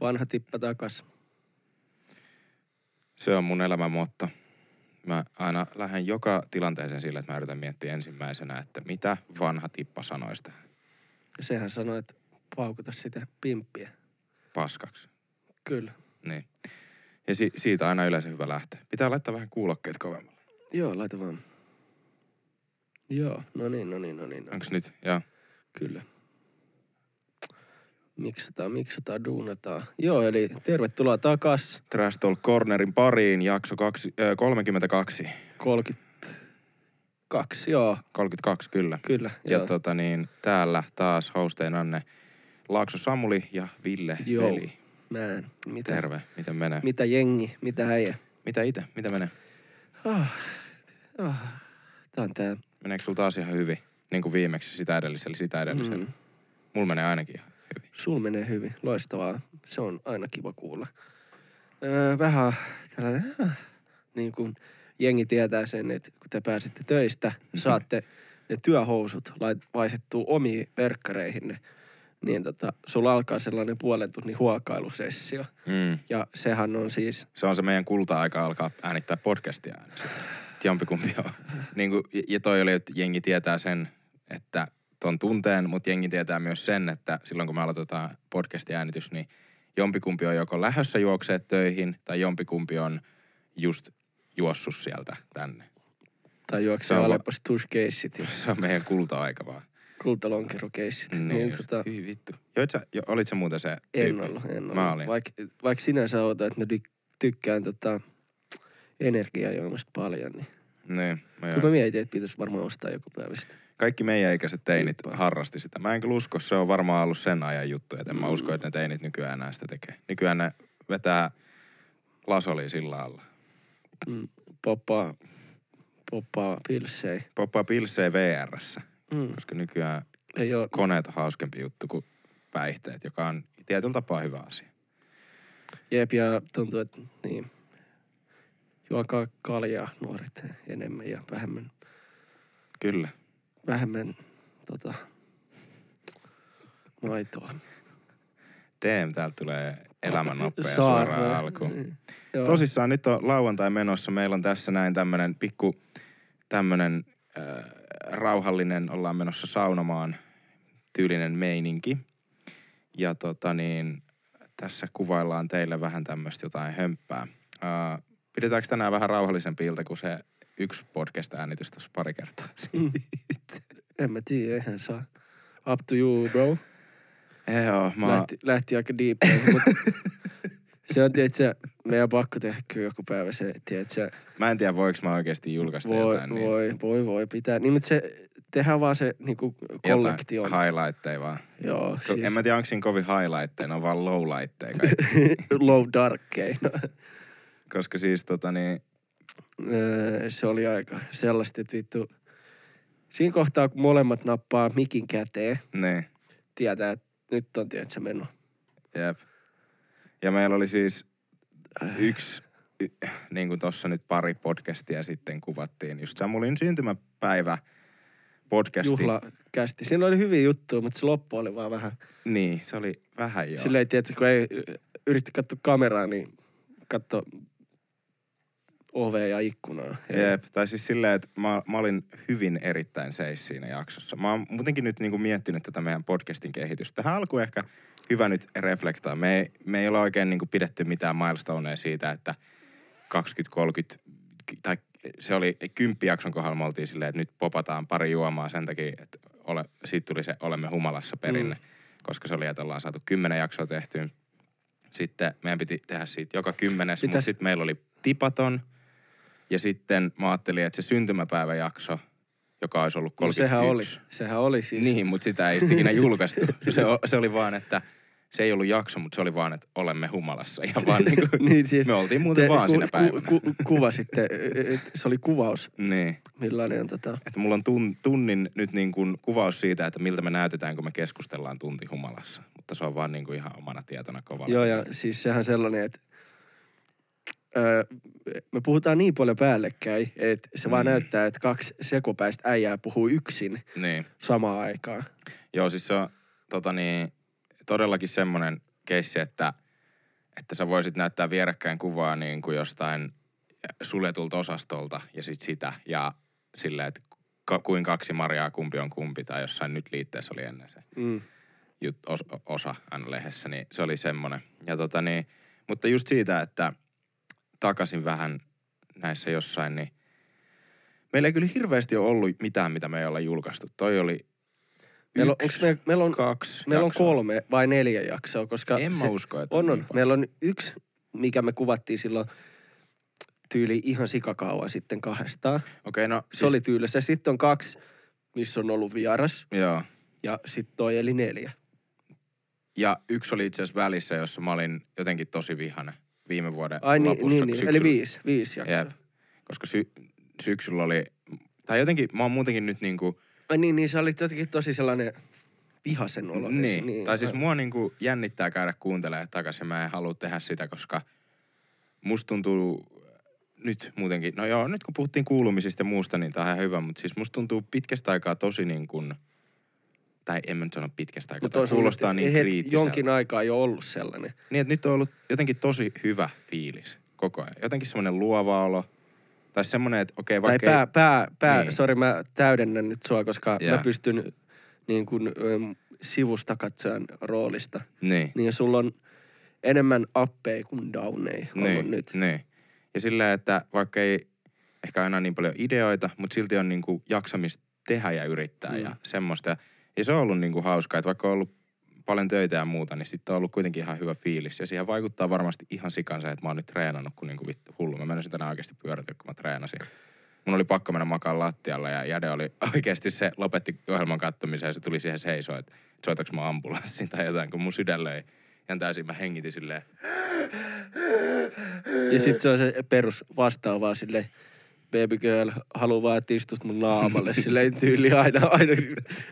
Vanha tippa takas. Se on mun elämän motto. Mä aina lähden joka tilanteeseen sillä, että mä yritän miettiä ensimmäisenä, että mitä vanha tippa sanoista Sehän sanoi, että paukuta sitä pimppiä. paskaksi. Kyllä. Niin. Ja si- siitä aina yleensä hyvä lähteä. Pitää laittaa vähän kuulokkeet kovemmalle. Joo, laita vaan. Joo, no niin, no niin, no niin. No. Onks nyt? Joo. Kyllä. Miksataan, miksataan, duunataan. Joo, eli tervetuloa takas. Trash Talk Cornerin pariin, jakso kaksi, äh, 32. 32, joo, 32, kyllä. kyllä. Ja joo. tota niin, täällä taas hosteinanne Laakso Samuli ja Ville Joo. Veli. Mä en. Mitä, Terve, miten menee? mitä jengi, mitä äijä? Mitä itse? Mitä menee? Ah, ah, tää on tää. Meneekö sulla taas ihan hyvin? Niin kuin viimeksi sitä edellisellä, sitä edellisellä. Mm. Mulla menee ainakin ihan. Sul menee hyvin, loistavaa. Se on aina kiva kuulla. Öö, vähän tällainen, äh, niin kuin jengi tietää sen, että kun te pääsette töistä, saatte ne työhousut lait, vaihdettua omiin verkkareihinne, niin tota, sulla alkaa sellainen puolen tunnin huokailusessio. Mm. Ja sehän on siis, Se on se meidän kulta-aika alkaa äänittää podcastia. Et Jompikumpi on. niin kuin, ja toi oli, että jengi tietää sen, että ton tunteen, mutta jengi tietää myös sen, että silloin kun me aloitetaan podcastin äänitys, niin jompikumpi on joko lähössä juokseet töihin tai jompikumpi on just juossut sieltä tänne. tai Se juoksee on va- Aleppo Tush-keissit ja Se on meidän kulta-aika vaan. kultalonkerokeissit. Niin, niin just. tota, Hyi vittu. Joit sä, jo, olit sä muuten se En tyyppi? ollut, en ollut. Mä olin. Vaik, vaikka sinänsä oot, että mä tykkään tota, energiajuomasta paljon, niin Niin, mä mä mietin, että pitäisi varmaan ostaa joku päivästä. Kaikki meidän ikäiset teinit Hyppää. harrasti sitä. Mä en kyllä usko, se on varmaan ollut sen ajan juttu, että en mä usko, että ne teinit nykyään enää sitä tekee. Nykyään ne vetää lasoli sillä alla. Mm, poppaa, poppaa pilsei. Poppaa pilsee VRssä, Mm, koska nykyään ei ole, koneet on hauskempi juttu kuin päihteet, joka on tietyllä tapaa hyvä asia. jep, ja tuntuu, että niin, juokaa kaljaa nuoret enemmän ja vähemmän, Kyllä. Vähemmän tota, maitoa. DM täältä tulee elämänoppeja Saarna. suoraan alkuun. Niin. Joo. Tosissaan nyt on lauantai menossa. Meillä on tässä näin tämmönen pikku tämmönen äh, rauhallinen, ollaan menossa saunomaan tyylinen meininki. Ja tota niin, tässä kuvaillaan teille vähän tämmöistä jotain hömppää. Äh, pidetäänkö tänään vähän rauhallisempi ilta kuin se yksi podcast-äänitys tuossa pari kertaa Mm. En mä tiedä, eihän saa. Up to you, bro. Joo, mä... Lähti, lähti aika deep, mutta se on, tiedätkö, meidän pakko tehdä kyllä joku päivä se, tiedätkö, mä en tiedä voiko mä oikeasti julkaista voi, jotain niitä. voi, voi, voi pitää. Niin, mutta se, tehdään vaan se niinku kollektion. Jotain highlightteja vaan. Joo, Ko- siis En mä tiedä, onko siinä kovin highlightteja, ne on vaan lowlightteja low darkkei. Koska siis tota niin, Öö, se oli aika sellaista, että vittu, siinä kohtaa, kun molemmat nappaa mikin käteen, niin, tietää, että nyt on, tiedätkö, meno. jep. Ja meillä oli siis yksi, y, niin kuin tossa nyt pari podcastia sitten kuvattiin, just Samulin syntymäpäivä podcasti. Juhla kästi. Siinä oli hyviä juttuja, mutta se loppu oli vaan vähän Niin, se oli vähän joo. Silleen, tiedätkö, kun ei yritti katsoa kameraa, niin katso ovea ja ikkunaa. Jep, tai siis silleen, että mä, mä olin hyvin erittäin seis siinä jaksossa. Mä oon muutenkin nyt niinku miettinyt tätä meidän podcastin kehitystä. Tähän alkuun ehkä hyvä nyt reflektoida. Me ei, me ei ole oikein niinku pidetty mitään milestoneja siitä, että 20-30, tai se oli kymppijakson kohdalla me oltiin silleen, että nyt popataan pari juomaa sen takia, että ole, siitä tuli se olemme humalassa perinne, mm. koska se oli, että ollaan saatu kymmenen jaksoa tehtyä. Sitten meidän piti tehdä siitä joka kymmenes, mutta Pitäis- sitten meillä oli tipaton. Ja sitten mä ajattelin, että se syntymäpäiväjakso, joka olisi ollut No 31. sehän oli, sehän oli siis. Niin, mutta sitä ei sitten ikinä julkaistu. Se, se oli vaan, että se ei ollut jakso, mutta se oli vaan, että olemme humalassa. Ihan vaan niin kuin, niin siis, me oltiin muuten te vaan siinä päivänä. Ku, ku, kuvasitte, et se oli kuvaus, Niin, millainen on tota... että mulla on tun, tunnin nyt niin kuin kuvaus siitä, että miltä me näytetään, kun me keskustellaan tunti humalassa. Mutta se on vaan niin kuin ihan omana tietona kovalla. Joo, ja siis sehän sellainen, että öö, me puhutaan niin paljon päällekkäin, että se mm. vaan näyttää, että kaksi sekopäistä äijää puhuu yksin Niin. samaan aikaan. Joo, siis se on tota niin, todellakin semmoinen keissi, että että sä voisit näyttää vierekkäin kuvaa niin kuin jostain suljetulta osastolta ja sit sitä. Ja silleen, että ka- kuin kaksi Mariaa, kumpi on kumpi, tai jossain nyt liitteessä oli ennen se Mm. jut, os, osa aina lehdessä, niin se oli semmoinen. Ja tota niin, mutta just siitä, että takaisin vähän näissä jossain, niin meillä ei kyllä hirveästi ole ollut mitään, mitä me ei olla julkaistu. Toi oli Meillä on, yksi, me, meillä on, kaksi meillä on jaksoa. kolme vai neljä jaksoa, koska En mä se, usko, että on, on. niin. Meillä on yksi, mikä me kuvattiin silloin tyyli ihan sikakauan sitten kahdestaan. Okei, no Se oli tyylissä. Sitten on kaksi, missä on ollut vieras. Joo. Ja sitten toi eli neljä. Ja yksi oli itse asiassa välissä, jossa mä olin jotenkin tosi vihane viime vuoden Ai niin, lopussa. niin, niin. syksyllä. eli viisi, viisi jaksoa. Jep. Koska sy- syksyllä oli, tai jotenkin mä oon muutenkin nyt niinku, Ai niin, niin sä olit jotenkin tosi sellainen vihasen olo. niin, niin, tai siis mua niinku jännittää käydä kuuntelemaan takaisin mä en halua tehdä sitä, koska musta tuntuu nyt muutenkin, no joo, nyt kun puhuttiin kuulumisista ja muusta, niin tää on ihan hyvä, mutta siis musta tuntuu pitkästä aikaa tosi niin kuin, tai en mä nyt sano pitkästä aikaa, Mutta tämä kuulostaa niin het- kriittiseltä. jonkin aikaa jo ollut sellainen. Niin, että nyt on ollut jotenkin tosi hyvä fiilis koko ajan. Jotenkin semmoinen luova olo. Tai semmoinen, että okei, Tai vaikka pää, pää, pää Niin. sori mä täydennän nyt sua, koska Jaa. mä pystyn niin kuin sivusta katsojan roolista. Niin. Niin sulla on enemmän appeja kuin downeja Niin, nyt. niin. Ja sillä, että vaikka ei ehkä aina niin paljon ideoita, mutta silti on niinku jaksamista tehdä ja yrittää Mm. ja semmoista. Ja, se on ollut niinku hauskaa, että vaikka on ollut paljon töitä ja muuta, niin sitten on ollut kuitenkin ihan hyvä fiilis. Ja siihen vaikuttaa varmasti ihan sikansa, että mä oon nyt treenannut kuin niinku vittu hullu. Mä menisin tänään oikeasti pyörätä, kun mä treenasin. Mun oli pakko mennä makaan lattialla ja Jade oli oikeasti se, lopetti ohjelman kattomisen ja se tuli siihen seisoon, että soitaks mä ambulanssin tai jotain, kun mun sydän löi. Ja täysin mä hengitin silleen, Ja sit se on se perus vastaava vaan silleen, baby girl, haluaa vaan, että istut mun naamalle. Silleen tyyli aina, aina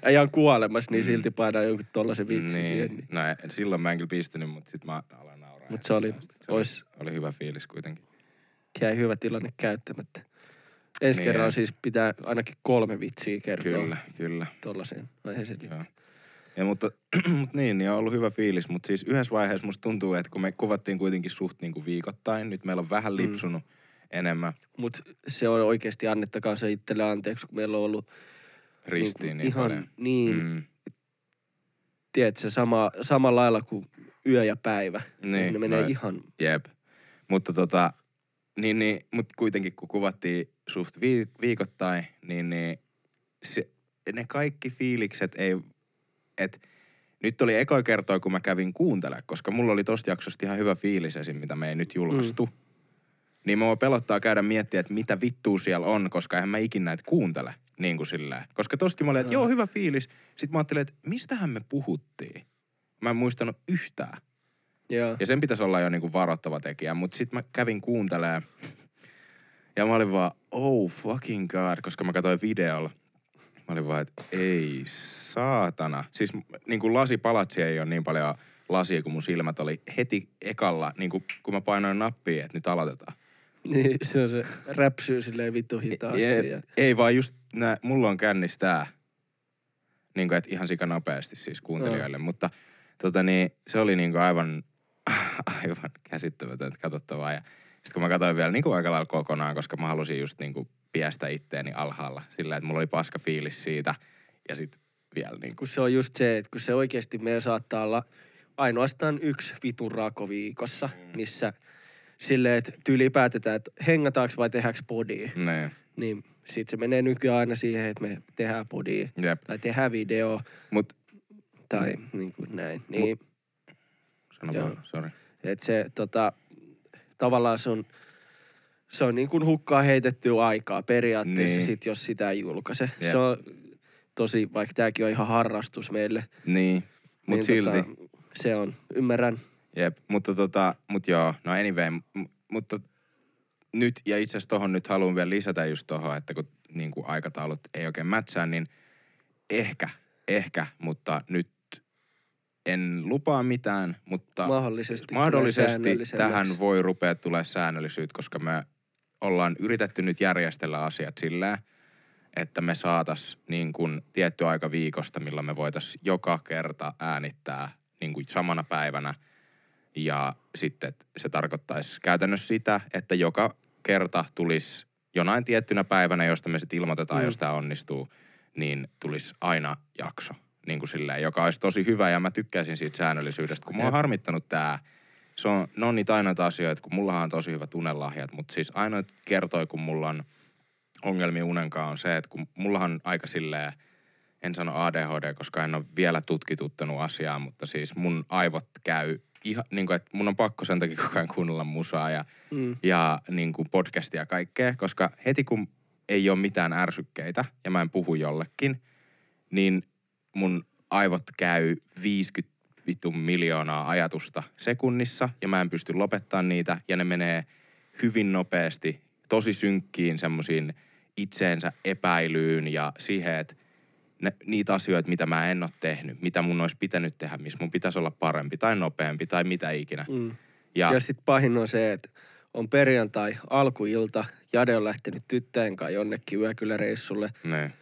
ajan kuolemassa, niin silti painaa jonkun tollasen vitsin niin. siihen. Niin. No silloin mä en kyllä pistänyt, mutta sit mä alan nauraa. Mut se oli- se oli, ois- oli hyvä fiilis kuitenkin. Jäi hyvä tilanne käyttämättä. Ensi Niin. kerralla siis pitää ainakin kolme vitsiä kertoa Kyllä, kyllä. tollaseen aiheeseen. Liittyen. Ja mutta, mut niin, niin on ollut hyvä fiilis, mutta siis yhdessä vaiheessa musta tuntuu, että kun me kuvattiin kuitenkin suht niinku viikoittain, nyt meillä on vähän lipsunut mm. Enemmän Mut se on oikeasti annettakaa se itselle anteeksi, kun meillä on ollut ristiin niin, ihan paljon. niin, mm. Tiedätkö, sama, samalla lailla kuin yö ja päivä. Niin, ne menee no- ihan, jep. Mutta tota, niin, niin, mut kuitenkin kun kuvattiin suht vi- viikoittain, niin, niin se, ne kaikki fiilikset ei, et nyt oli eka kertoa, kun mä kävin kuuntelemaan, koska mulla oli tosta jaksosta ihan hyvä fiilis esim, mitä me ei nyt julkaistu. Mm. Niin mua pelottaa käydä miettiä, että mitä vittua siellä on, koska eihän mä ikinä näitä kuuntele. Niin kuin silleen. Koska tostakin mä olin, että joo, hyvä fiilis. Sitten mä ajattelin, että mistähän me puhuttiin. Mä en muistanut yhtään. joo. Ja sen pitäisi olla jo niinku varoittava tekijä, mutta sitten mä kävin kuuntelemaan. Ja mä olin vaan, oh fucking god, koska mä katsoin videolla. Mä olin vaan, että ei saatana. Siis niin kuin lasipalatsi ei ole niin paljon lasia, kun mun silmät oli heti ekalla, niin kuin, kun mä painoin nappia, että nyt aloitetaan. Niin, se on se räpsyy silleen vittu hitaasti. Jep. Ja, Ei vaan just nää, mulla on kännissä tää. Niin kuin, että ihan sika nopeasti siis kuuntelijoille. Mutta tota niin, se oli niin kuin aivan, aivan käsittämätöntä katsottavaa. Ja sitten kun mä katsoin vielä niin kuin aika lailla kokonaan, koska mä halusin just niin kuin piestä itteeni alhaalla. Sillä, että mulla oli paska fiilis siitä. Ja sitten vielä niin kuin, kun se on just se, että kun se oikeasti meillä saattaa olla ainoastaan yksi vitun raako viikossa, Mm. missä silleen, että tyyli päätetään, että hengataanko vai tehdäänkö podia. ne, Niin sit se menee nykyään aina siihen, että me tehdään podia jep. tai tehdään video Mut, tai niin kuin näin. Niin, sano Joo. vaan, sorry. että se tota, tavallaan se on, se on niin kuin hukkaa heitettyä aikaa periaatteessa Niin. sit, jos sitä ei julkaise. Jep. Se on tosi, vaikka tämäkin on ihan harrastus meille. Niin, mut niin silti. Tota, se on, ymmärrän. Jep, mutta tota, mut joo, no anyway, m- mutta nyt, ja itse asiassa tohon nyt haluan vielä lisätä just tohon, että kun niin kuin aikataulut ei oikein mätsää, niin ehkä, ehkä, mutta nyt en lupaa mitään, mutta Mahdollisesti mahdollisesti tähän voi rupea tulee säännöllisyyttä, koska me ollaan yritetty nyt järjestellä asiat sillä, että me saatas niin kuin tietty aika viikosta, milloin me voitais joka kerta äänittää niin kuin samana päivänä Ja sitten se tarkoittaisi käytännössä sitä, että joka kerta tulisi jonain tiettynä päivänä, josta me sitten ilmoitetaan, Mm. jos tämä onnistuu, niin tulisi aina jakso. Niin kuin silleen, joka olisi tosi hyvä ja mä tykkäisin siitä säännöllisyydestä, kun mua on harmittanut tämä. Se on, ne on niitä ainoita asioita, kun mullahan on tosi hyvät unelahjat, mutta siis ainoa kertoi, kun mulla on ongelmia unenkaan on se, että kun mullahan on aika silleen, en sano ADHD, koska en ole vielä tutkituttanut asiaa, mutta siis mun aivot käy ihan, niin kuin, että mun on pakko sen takia koko ajan kuunnella musaa ja, Mm. ja niin kuin podcastia ja kaikkea, koska heti kun ei ole mitään ärsykkeitä ja mä en puhu jollekin, niin mun aivot käy 50 vitun miljoonaa ajatusta sekunnissa ja mä en pysty lopettamaan niitä ja ne menee hyvin nopeasti tosi synkkiin semmoisiin itseensä epäilyyn ja siihen, että ne, niitä asioita, mitä mä en ole tehnyt, mitä mun olisi pitänyt tehdä, missä mun pitäisi olla parempi tai nopeampi tai mitä ikinä. Mm. Ja, Ja sitten pahin on se, että on perjantai, alkuilta, Jade on lähtenyt tyttäen kanssa jonnekin yökyläreissulle. ne,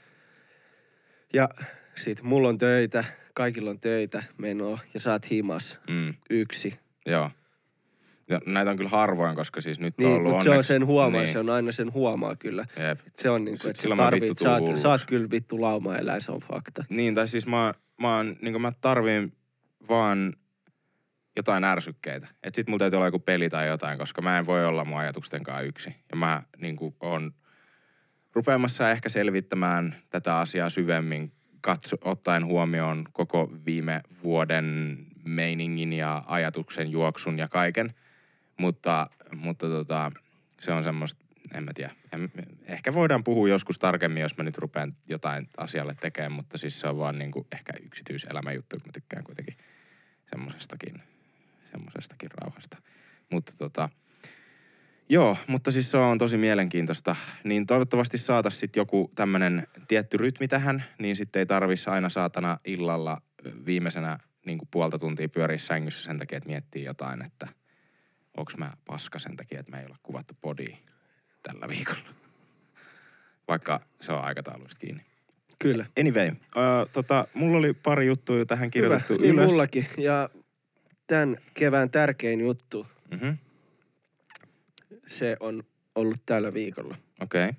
Ja sit mulla on töitä, kaikilla on töitä, menoa ja sä oot himas mm, yksi. joo. Ja näitä on kyllä harvoin, koska siis nyt on Niin, ollut mutta se on onneksi- sen huomaa, niin, se on aina sen huomaa kyllä. Jep. Se on niinku, Sit että sä tarvit, sä oot, sä oot kyllä vittu lauma-eläin, se on fakta. Niin, tai siis mä, mä, oon, niin mä tarviin vaan jotain ärsykkeitä. Että sit mulla täytyy olla joku peli tai jotain, koska mä en voi olla mun ajatusten kanssa yksi. Ja mä niin on rupeamassa ehkä selvittämään tätä asiaa syvemmin, katso, ottaen huomioon koko viime vuoden meiningin ja ajatuksen juoksun ja kaiken. Mutta, mutta tota, se on semmoista, en mä tiedä. En, ehkä voidaan puhua joskus tarkemmin, jos mä nyt rupean jotain asialle tekemään, mutta siis se on vaan niinku ehkä yksityiselämän juttu, kun mä tykkään kuitenkin semmosestakin, semmosestakin rauhasta. Mutta tota, joo, mutta siis se on tosi mielenkiintoista. Niin toivottavasti saatais sit joku tämmönen tietty rytmi tähän, niin sitten ei tarvis aina saatana illalla viimeisenä niin kuin puolta tuntia pyöriä sängyssä sen takia, että miettii jotain, että onks mä paska sen takia, että me ei olla kuvattu podia tällä viikolla. Vaikka se on aikatauluista kiinni. Kyllä. Anyway, uh, tota, mulla oli pari juttua jo tähän kirjoitettu Hyvä, niin ylös. mullakin. Ja tämän kevään tärkein juttu, Mm-hmm. se on ollut tällä viikolla. Okei. Okay.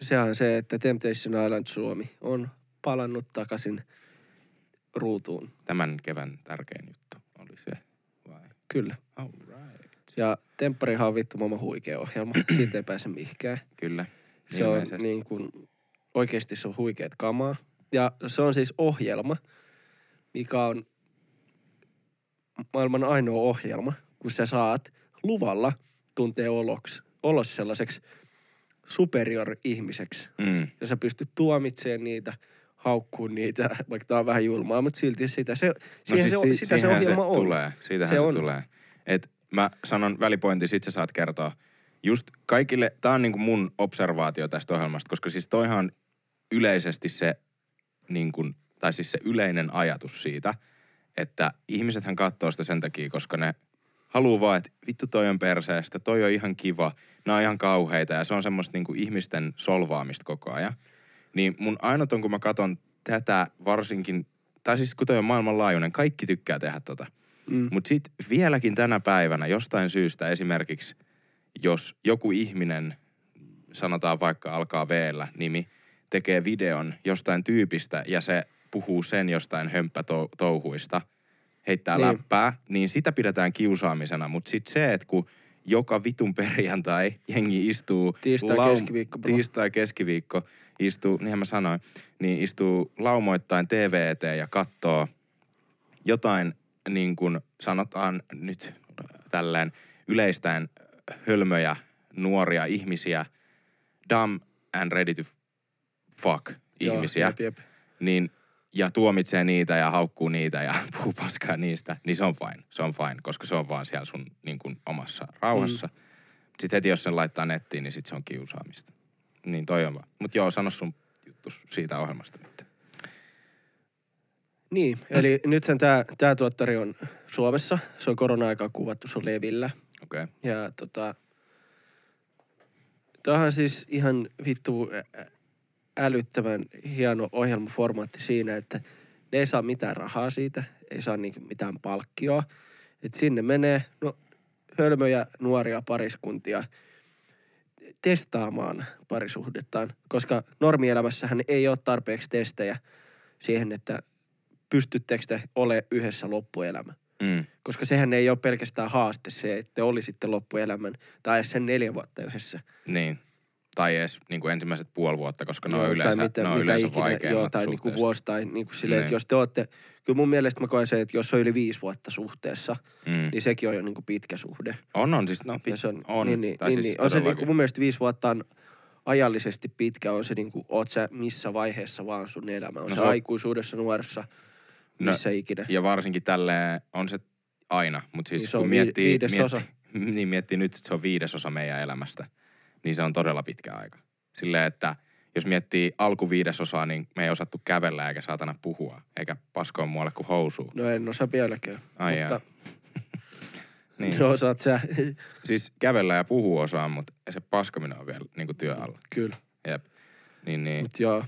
Se on se, että Temptation Island Suomi on palannut takaisin ruutuun. Tämän kevään tärkein juttu oli se. Vai? Kyllä. All right. Ja Tempparihan on vittu maailman huikea ohjelma. Siitä ei pääse mihinkään. Kyllä. Se on niin kuin, oikeasti se on huikeet kamaa. Ja se on siis ohjelma, mikä on maailman ainoa ohjelma, kun sä saat luvalla tuntee oloksi, olos sellaiseksi superior-ihmiseksi. Mm. Ja sä pystyt tuomitsemaan niitä, haukkuun niitä, vaikka tää on vähän julmaa, mutta silti sitä se, No se, si- sitä se ohjelma on. tulee. Siitähän Se se, on. tulee. Et mä sanon välipointi, sit sä saat kertoa. Just kaikille, tää on niinku mun observaatio tästä ohjelmasta, koska siis toihan yleisesti se, niin kun, tai siis se yleinen ajatus siitä, että ihmisethän katsoo sitä sen takia, koska ne haluaa vaan, että vittu toi on perseestä, toi on ihan kiva, nämä on ihan kauheita ja se on semmoista niinku ihmisten solvaamista koko ajan. Niin mun ainut on, kun mä katson tätä varsinkin, tai siis kun toi on maailmanlaajuinen, kaikki tykkää tehdä tota. Mm. Mutta sitten vieläkin tänä päivänä jostain syystä esimerkiksi, jos joku ihminen, sanotaan vaikka alkaa v nimi, tekee videon jostain tyypistä ja se puhuu sen jostain hömppätouhuista, heittää Niin. niin. läppää, niin sitä pidetään kiusaamisena. Mutta sitten se, että kun joka vitun perjantai jengi istuu... Tiistai, keskiviikko, bro. Tiistai, keskiviikko istuu, niinhän mä sanoin, niin istuu laumoittain TV eteen ja katsoo jotain niin kuin sanotaan nyt tälleen yleistäen hölmöjä nuoria ihmisiä, dumb and ready to fuck ihmisiä, Joo, jep, jep. niin ja tuomitsee niitä ja haukkuu niitä ja puhuu paskaa niistä, niin se on fine. Se on fine, koska se on vaan siellä sun niin kuin, omassa rauhassa. Mm. Sitten heti jos sen laittaa nettiin, niin sit se on kiusaamista. Niin toi on vaan. Mut joo, sano sun juttu siitä ohjelmasta nyt. Niin, eli nythän tämä tää tuottari on Suomessa. Se on korona-aikaan kuvattu, se on Levillä. Okei. Okay. Ja tota... Tämähän siis ihan vittu ä- ä- älyttömän hieno ohjelmaformaatti siinä, että ne ei saa mitään rahaa siitä, ei saa niinku mitään palkkioa. Et sinne menee no, hölmöjä nuoria pariskuntia testaamaan parisuhdettaan, koska normielämässähän ei ole tarpeeksi testejä siihen, että pystyttekö te olemaan yhdessä loppuelämä. Mm. Koska sehän ei ole pelkästään haaste se, että te olisitte loppuelämän tai edes sen neljä vuotta yhdessä. Niin. Tai edes niin kuin ensimmäiset puoli vuotta, koska ne on Joo, yleensä, tai mitä, ne on mitä yleensä ikinä, vaikeimmat joo, tai niinku suhteesta. vuosi tai niinku silleen, että Niin. jos te olette, kyllä mun mielestä mä koen se, että jos on yli viisi vuotta suhteessa, Mm. niin sekin on jo niinku pitkä suhde. On, on siis, no, Ja pit, se on, on, niin, niin, tai niin, siis niin. On se todellakin. niinku mun mielestä viisi vuotta on ajallisesti pitkä, on se niinku, oot sä missä vaiheessa vaan sun elämä. On no, se, se on- aikuisuudessa, nuoressa, No, missä ikinä. Ja varsinkin tälleen on se aina, mutta siis Niin se kun miettii, viidesosa. miettii, niin miettii nyt, että se on viidesosa meidän elämästä, niin se on todella pitkä aika. Silleen, että jos miettii alku viidesosaa, niin me ei osattu kävellä eikä saatana puhua, eikä paskoa muualle kuin housuu. No en osaa vieläkään. Ai mutta Niin. niin. osaat sä. Siis kävellä ja puhua osaan, mutta se paskaminen on vielä niin kuin työ alla. Kyllä. Jep. Niin, niin. Mut joo.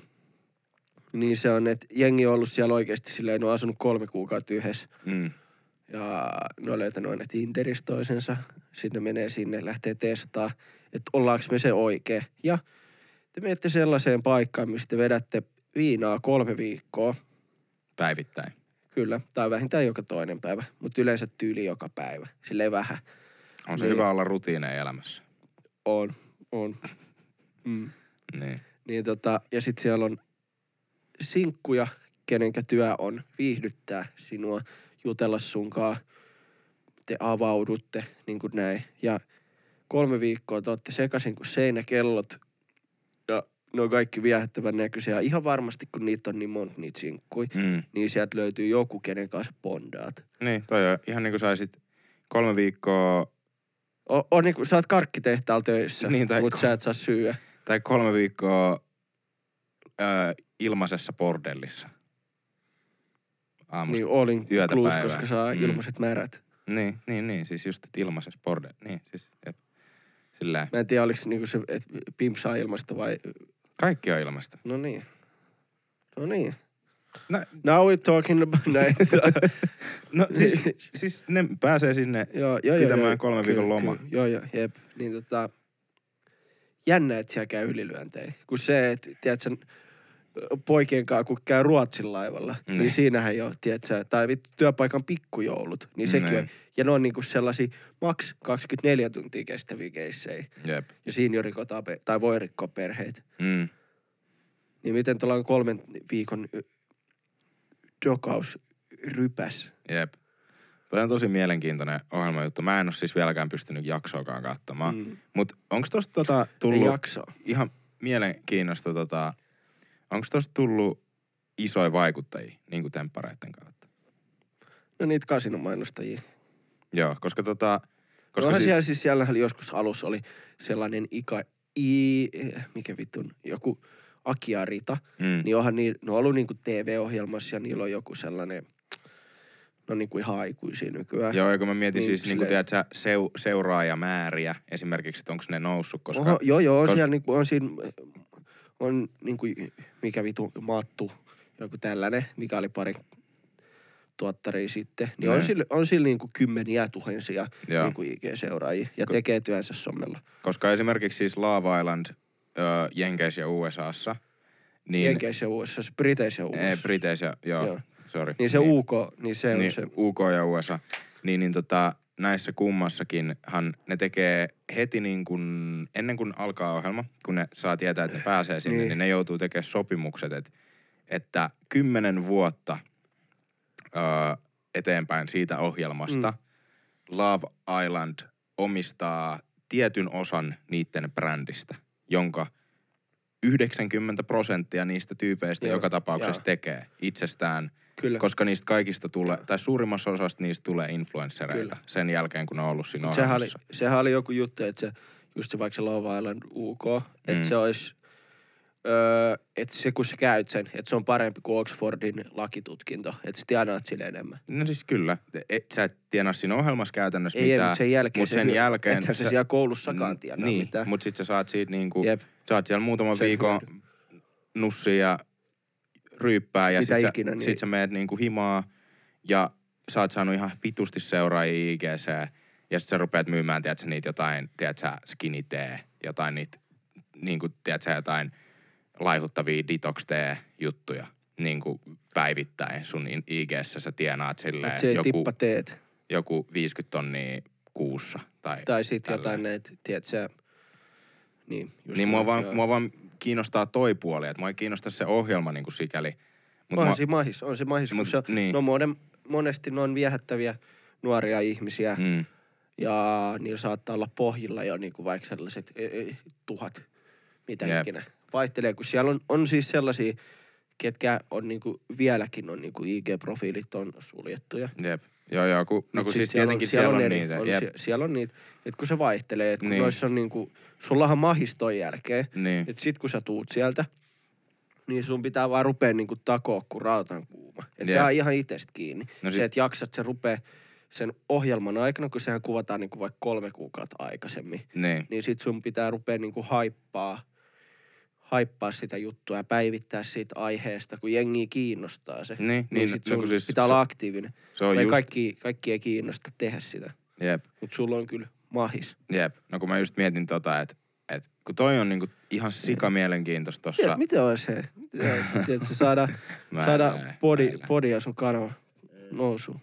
Niin se on, että jengi on ollut siellä oikeasti silleen, ne on asunut kolme kuukautta yhdessä. Mm. Ja ne on löytänyt aina Tinderistä toisensa. Sitten ne menee sinne, lähtee testaa, että ollaanko me se oikee. Ja te menette sellaiseen paikkaan, missä te vedätte viinaa kolme viikkoa. Päivittäin. Kyllä, tai vähintään joka toinen päivä, mutta yleensä tyyli joka päivä. Silleen vähän. On se Niin. hyvä olla rutiineja elämässä. On, on. Mm. Niin. Niin tota, ja sitten siellä on sinkkuja, kenenkä työ on viihdyttää sinua, jutella sunkaan. Te avaudutte, niin kuin näin. Ja kolme viikkoa te olette sekaisin kuin seinäkellot. Ja ne on kaikki viehättävän näköisiä. Ja Ihan varmasti, kun niitä on niin monta niitä sinkkuja, Mm. niin sieltä löytyy joku, kenen kanssa bondaat. Niin, toi on ihan niin kuin saisit kolme viikkoa On, on niin kuin, sä oot karkkitehtaalla töissä, Niin, tai mutta ko- sä et saa syyä. tai kolme viikkoa ö, ilmaisessa bordellissa. Aamusta. Niin olin yötä plus, päivää. koska saa Mm. ilmaiset märät. Niin, niin, niin, siis just, että ilmaisessa bordel. Niin, siis, jep. Sillä Mä en tiedä, oliko niinku se, että pimp saa ilmasta vai... kaikki on ilmasta. No niin. No niin. No, Now we're talking about näin. no siis, siis ne pääsee sinne joo, joo, joo, pitämään joo, kolmen kyllä, viikon loma. Kyllä, joo, joo, jep. Niin tota, jännä, että siellä käy ylilyöntejä. Kun se, että tiedätkö, poikien kanssa, kun käy Ruotsin laivalla, niin, Niin. niin siinähän jo, tiedätkö, tai vittu työpaikan pikkujoulut, niin sekin Niin. on. Ja ne on niinku sellaisia maks 24 tuntia kestäviä keissejä. Jep. Ja siinä jo rikotaan, tai voi rikkoa perheitä. Mm. Niin miten tuolla on kolmen viikon dokaus rypäs? Jep. Toi on tosi mielenkiintoinen ohjelmajuttu. Mä en ole siis vieläkään pystynyt jaksoakaan katsomaan. Mm. Mm. Mut onks tosta tota Ei tullut ihan mielenkiinnosta tota, onks tosta tullut isoja vaikuttajia niin kuin temppareiden kautta? No niitä kasinomainostajia. Joo, koska tota, Koska Onhan siis, siellä siis siellä joskus alussa oli sellainen ika, i, mikä vitun, joku Akia Rita. mm, Niin onhan niin, ne on ollut niinku TV-ohjelmassa ja niillä on joku sellainen, no niinku ihan aikuisia nykyään. Joo, ja kun mä mietin Niin, siis, niin kuin silleen- tiedät sä, seu, seuraajamääriä esimerkiksi, että onko ne noussut, koska... Oho, joo, joo, on kos- siellä niinku, on siinä, on niinku, mikä vitu, Mattu, joku tällainen, mikä oli pari tuottaria sitten. Niin on Niin. sillä, on sillä niinku kymmeniä tuhansia Joo. niinku IG-seuraajia ja Ko- tekee työnsä sommella. Koska esimerkiksi siis Love Island ö, Jenkeissä ja USAssa, niin... Niin, Jenkeissä ja USA, Briteissä ja USA. Ei, Briteissä, joo, joo. Sorry. niin se UK, niin se on niin, se. UK ja USA. Niin, niin tota, näissä kummassakinhan ne tekee heti niin kuin, ennen kuin alkaa ohjelma, kun ne saa tietää, että ne pääsee sinne, niin, Niin. niin ne joutuu tekemään sopimukset, että, että kymmenen vuotta ö, eteenpäin siitä ohjelmasta mm. Love Island omistaa tietyn osan niiden brändistä, jonka 90 prosenttia niistä tyypeistä Joo, joka tapauksessa joo. tekee itsestään Kyllä. koska niistä kaikista tulee, tai suurimmassa osasta niistä tulee influenssereita Kyllä. sen jälkeen, kun ne on ollut siinä Mut sehän, oli, sehän oli joku juttu, että se, just se vaikka se Love Island UK, että Mm. se olisi, öö, että se kun sä käyt sen, että se on parempi kuin Oxfordin lakitutkinto, että sä tienaat sille enemmän. No siis kyllä. Et, sä et tienaa siinä ohjelmassa käytännössä Ei, ei, mitään. mutta sen jälkeen, mut se sen hyö- jälkeen ethän se sä- siellä koulussakaan tienaa Niin, mitään. mutta sit sä saat siitä niinku, Jep. saat siellä muutaman Sen viikon nussia ja ryyppää ja Mitä sit, ikinä, sä, niin- sit sä meet niinku himaa ja sä oot saanut ihan vitusti seuraajia IGC, ja sit sä rupeat myymään, tiedätkö, niitä jotain, tiedätkö, skinny tea, jotain niitä, niin kuin, tiedätkö, jotain laihuttavia detox juttuja niin kuin päivittäin sun IGssä sä tienaat silleen Et se joku, tippa teet. joku 50 tonnia kuussa. Tai, Tai sitten tälleen. jotain näitä, tiedätkö, niin. just Niin mua vaan, mua vaan kiinnostaa toi puoli, että mua ei kiinnosta se ohjelma niin kuin sikäli. Mut Onhan mua, se mahis, on se mahis, Mut kun se, niin. no monen, monesti ne on viehättäviä nuoria ihmisiä mm, ja niillä saattaa olla pohjilla jo niinku vaikka sellaiset e, e, tuhat, mitä Jep. ikinä. Vaihtelee, kun siellä on, on siis sellaisia, ketkä on niinku, vieläkin on niinku IG-profiilit on suljettuja. jep. Joo, joo, kun, no kun siis tietenkin siellä, on, eri- niitä. On, jep. sie- siellä on niitä, että kun se vaihtelee, että kun Niin. noissa on niinku, sullahan mahis ton jälkeen, Niin. että sit kun sä tuut sieltä, niin sun pitää vaan rupea niinku takoa, kun rautan kuuma. Et Jep. se on ihan itsestä kiinni. No sit- se, että jaksat, se rupee sen ohjelman aikana, kun sehän kuvataan niinku vaikka kolme kuukautta aikaisemmin, Niin. niin sit sun pitää rupea niinku haippaa, haippaa sitä juttua ja päivittää siitä aiheesta, kun jengi kiinnostaa se. Niin, niin, sit no kun sun siis pitää se- olla aktiivinen. Se on just, kaikki, kaikki ei kiinnosta tehdä sitä, jep, mutta sulla on kyllä mahis. jep. No kun mä just mietin tota, että et, kun toi on niinku ihan sika mielenkiintoista tossa. Tiedät, miten olisi se? Olisi, tiedätkö, saada, saada näe. bodia sun kanava nousuun.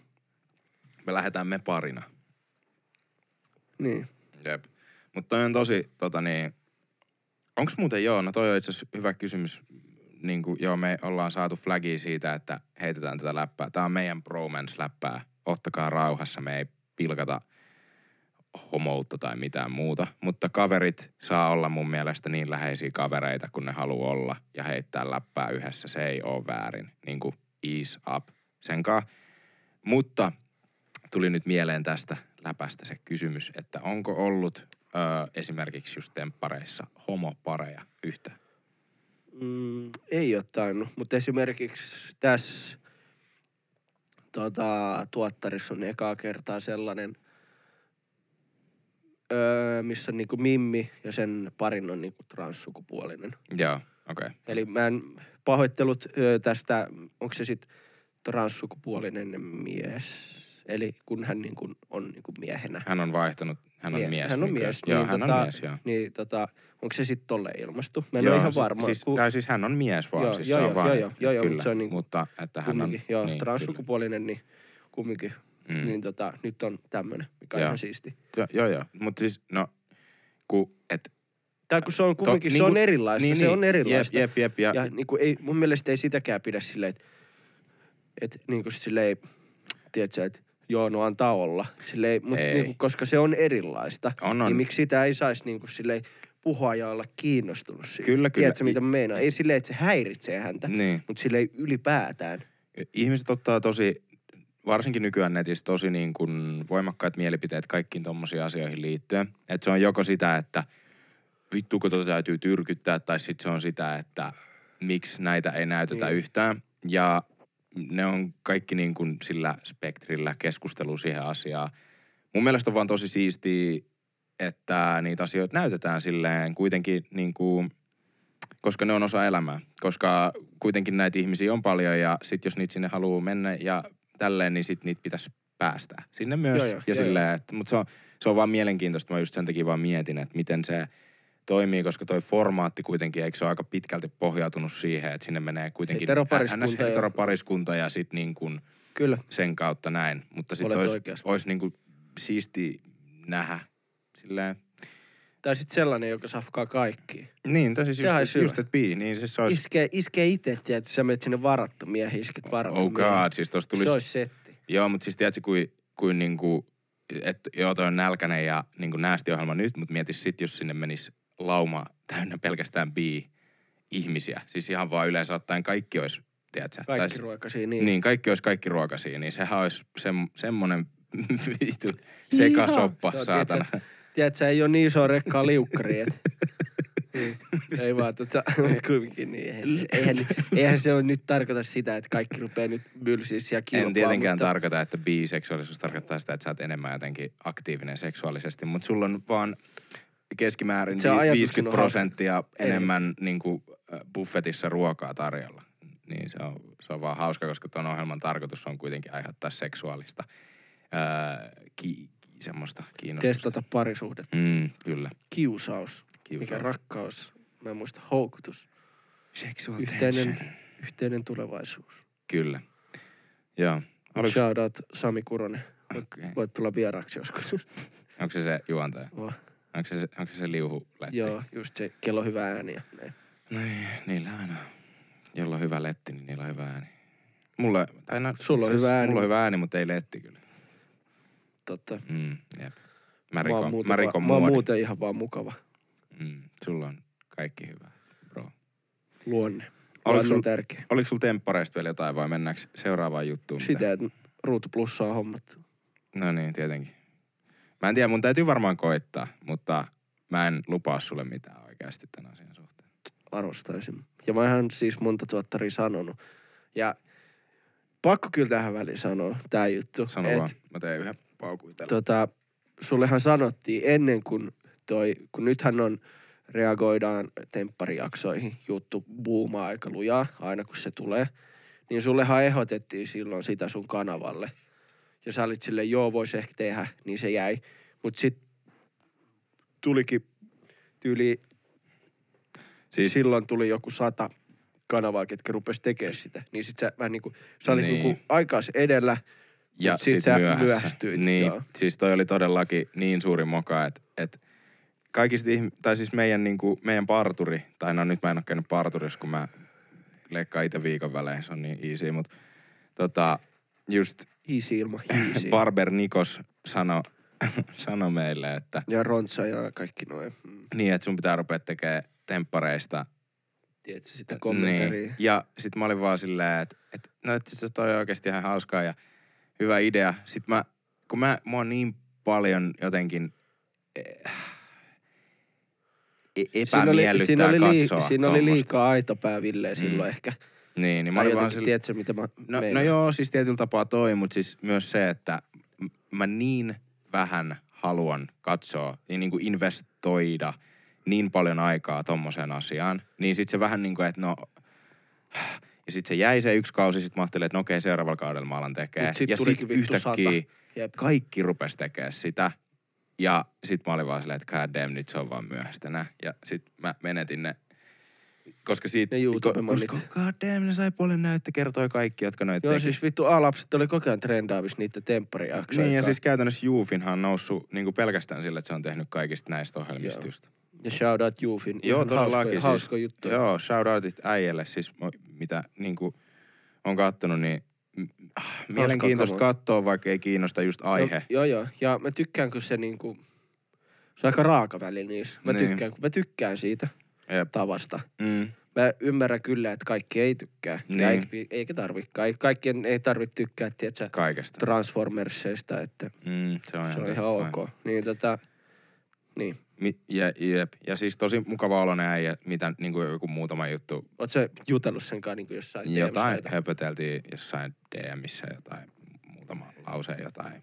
Me lähdetään me parina. Niin. Jep. Mutta toi on tosi, tota niin, onks muuten joo, no toi on itse asiassa hyvä kysymys. Niin kuin, joo, me ollaan saatu flagia siitä, että heitetään tätä läppää. Tää on meidän bromance-läppää. Ottakaa rauhassa, me ei pilkata homoutta tai mitään muuta. Mutta kaverit saa olla mun mielestä niin läheisiä kavereita, kun ne haluaa olla ja heittää läppää yhdessä. Se ei ole väärin. Niin kuin ease up senkaan. Mutta tuli nyt mieleen tästä läpästä se kysymys, että onko ollut ö, esimerkiksi just temppareissa homopareja yhtä? Mm, ei ole tainnut, mutta esimerkiksi tässä tota, tuottarissa on ekaa kertaa sellainen, öö, missä on niinku Mimmi ja sen parin on niinku transsukupuolinen. Joo, okei. Okay. Eli mä en pahoittelut öö, tästä, onko se sitten transsukupuolinen mies, eli kun hän niinku on niinku miehenä. Hän on vaihtanut, hän on Mie- mies. Hän on mies. Joo, niin, hän tota, on mies, joo. Niin tota, onko se sitten tolle ilmastu? Mä en joo, ole ihan varma. Siis, kun- tai siis hän on mies vaan, Joo, siis joo, se on joo, vaan, joo, joo, joo, joo, kyllä, mutta se on niinku- mutta että hän on, joo, niin, transsukupuolinen, niin kumminkin, mm. Niin tota, nyt on tämmönen, mikä on Joo. ihan siisti. Jo, joo, joo, mutta siis no, ku, et, Tai kun se on kumminkin, To- se niinku- on erilaista, niin, se niin, on erilaista. Jep, jep, jep, ja, Ja niin kuin ei, mun mielestä ei sitäkään pidä silleen, että et, niin kuin silleen, tiedätkö, että joo, no antaa olla. Silleen, mut Ei. niin kuin, koska se on erilaista, On, on. niin miksi sitä ei saisi niin kuin silleen puhua ja olla kiinnostunut siitä. Kyllä, kyllä. Tiedätkö, mitä mä meinaan? Ei silleen, että se häiritsee häntä, niin. mutta silleen ylipäätään. ihmiset ottaa tosi, varsinkin nykyään netissä, tosi niin kuin voimakkaat mielipiteet kaikkiin tommosiin asioihin liittyen. Että se on joko sitä, että vittu kun tota täytyy tyrkyttää, tai sitten se on sitä, että miksi näitä ei näytetä Niin. yhtään. Ja ne on kaikki niin kuin sillä spektrillä keskustelu siihen asiaan. Mun mielestä on vaan tosi siistiä, että niitä asioita näytetään silleen kuitenkin niin kuin, koska ne on osa elämää. Koska kuitenkin näitä ihmisiä on paljon ja sit jos niitä sinne haluaa mennä ja tälleen, niin sit niitä pitäisi päästä sinne myös. Joo, joo, ja joo, silleen, että, mutta se on, se on vaan mielenkiintoista. Mä just sen takia vaan mietin, että miten se toimii, koska toi formaatti kuitenkin, eikö se ole aika pitkälti pohjautunut siihen, että sinne menee kuitenkin Heteropariskunta NS ja- heteropariskunta ja sit niin kuin Kyllä. sen kautta näin. Mutta sitten olisi, olisi niin kuin siisti nähdä silleen, Tai sitten sellainen, joka safkaa kaikki. niin, tai siis just, just että bii, niin siis se olisi, Iskee, iskee itse, että sä menet sinne varattomia isket varattomia. oh god, siis tuossa tulisi Se olisi setti. Joo, mutta siis tiedätkö, kuin, kuin niinku, että joo, toi on nälkäinen ja niinku näästiohjelma nyt, mutta mietis sit, jos sinne menisi lauma täynnä pelkästään bi ihmisiä. Siis ihan vaan yleensä ottaen kaikki olisi, tiedätkö? Kaikki tai- ruokasia, niin. niin. kaikki olisi kaikki ruokasia, niin sehän olisi se, semmonen vitun sekasoppa, Se on, saatana. Tiedätkö, tiedätkö, ei ole niin iso rekkaa liukkari, et. Mm. Ei vaan tota, kuitenkin niin. Eihän se, eihän, eihän se ole nyt tarkoita sitä, että kaikki rupeaa nyt bylsiä siellä kilpaa. En tietenkään mutta, tarkoita, että biseksuaalisuus tarkoittaa sitä, että sä oot enemmän jotenkin aktiivinen seksuaalisesti, mutta sulla on vaan keskimäärin Se on 50 ajatuksena prosenttia Ei. enemmän niin kuin, buffetissa ruokaa tarjolla. niin se on, se on vaan hauska, koska tuon ohjelman tarkoitus on kuitenkin aiheuttaa seksuaalista ää, ki, semmoista kiinnostusta. Testata parisuhdetta. Mm, kyllä. Kiusaus. Kiusaus. Mikä rakkaus. Mä en muista houkutus. Sexual Yhteinen, tension. yhteinen tulevaisuus. Kyllä. Joo. Oliko, Shout out Sami Kuronen. okay. Voit tulla vieraaksi joskus. Onko se se juontaja? Oh, Onko se, onko se se liuhuletti? joo, just se kello hyvä ääni. Ja näin. Ei, niillä aina. Jolla on hyvä letti, niin niillä on hyvä ääni. Mulla, tai no, Sulla on hyvä ääni. Mulla on hyvä ääni, mutta ei letti kyllä. Totta. Mm, jep. Mä Mä oon, rikon, muuten, mä rikon mä oon muodin. muuten ihan vaan mukava Mm, sulla on kaikki hyvä, bro. luonne. Oliko Luonne sul- on tärkeä. Oliko sulla temppareista vielä jotain vai mennäänkö seuraavaan juttuun? mitä? Sitä, että ruutu plussaa on hommattu. No niin, tietenkin. Mä en tiedä, mun täytyy varmaan koittaa, mutta mä en lupaa sulle mitään oikeasti tämän asian suhteen. Arvostaisin. Ja mä oon siis monta tuottaria sanonut. Ja pakko kyllä tähän väliin sanoa tää juttu. Sano et vaan, mä teen yhden paukuitella. tota, sullehan sanottiin ennen kuin toi, kun nythän on, reagoidaan tempparijaksoihin, juttu buumaa aika lujaa, aina kun se tulee, niin sullehan ehdotettiin silloin sitä sun kanavalle. Ja sä olit silleen, joo, vois ehkä tehdä, niin se jäi. Mut sit tulikin tyyli, siis, silloin tuli joku sata kanavaa, ketkä rupes tekemään sitä. Niin sit sä vähän niinku, sä olit Niin. niinku aikas edellä, ja sit sit, sä myöhässä. myöhästyit, Niin, joo. siis toi oli todellakin niin suuri moka, että et kaikista ihm- tai siis meidän, niinku, meidän parturi, tai no nyt mä en ole käynyt parturissa, kun mä leikkaan itse viikon välein, se on niin easy, mutta tota, just hiisi ilman hiisi. Barber Nikos sanoi sano meille, että ja Rontsa ja kaikki noin. Mm. niin, että sun pitää rupea tekemään temppareista Tiedätkö sitä kommentaria? Niin. Ja sit mä olin vaan silleen, että et, no et se toi on oikeasti ihan hauskaa ja hyvä idea. Sit mä, kun mä, mua niin paljon jotenkin eh, epämiellyttää siinä oli, katsoa siinä oli tommosta. liikaa aitopää Villeä silloin Mm. ehkä. Niin, niin mä Tai olin vaan sille, tiedätkö, mitä mä no, no joo, siis tietyllä tapaa toi, mutta siis myös se, että mä niin vähän haluan katsoa ja niin kuin investoida niin paljon aikaa tommoseen asiaan, niin sit se vähän niin kuin, että no, ja sit se jäi se yksi kausi, sit mä ajattelin, että no okei, seuraavalla kaudella mä alan tekee. Mut sit ja sit yhtäkkiä kaikki rupes tekemään sitä. Ja sit mä olin vaan silleen, että god damn, nyt se on vaan myöhäistä nää. Ja sit mä menetin ne, koska siitä, Ne YouTube-mannit. koska god damn, ne sai paljon näyttö, kertoi kaikki, jotka noita Joo, teki. siis vittu A-lapset oli koko ajan trendaavis niitä tempparijaksoja. Niin, ja siis käytännössä Juufinhan on noussut niin kuin pelkästään sillä, että se on tehnyt kaikista näistä ohjelmista Joo. just. Ja shout out Jufin. Joo, todellakin. Hauskoja, siis, hauskoja juttuja. Joo, shoutoutit äijälle siis, mitä niin kuin on kattonut, niin ah, mielenkiintoista katsoa, vaikka ei kiinnosta just aihe. No, joo, joo. Ja mä tykkään, kun se niinku... Se on aika raaka väli niissä. Mä Niin. tykkään, kun mä tykkään siitä Jep. tavasta. Mm. Mä ymmärrän kyllä, että kaikki ei tykkää. Niin. Ja eikä, eikä tarvi. Kaik, kaikkien ei tarvitse tykkää, tiedätkö, Kaikesta. Transformersseista, että Mm, se on se on ihan, ok. Niin tota, niin. Mi- ja, jep. ja siis tosi mukava oloinen äijä, mitä niin kuin joku muutama juttu. Oot sä jutellut sen kanssa niin jossain Jotain höpöteltiin jossain DMissä jotain, muutama lause jotain.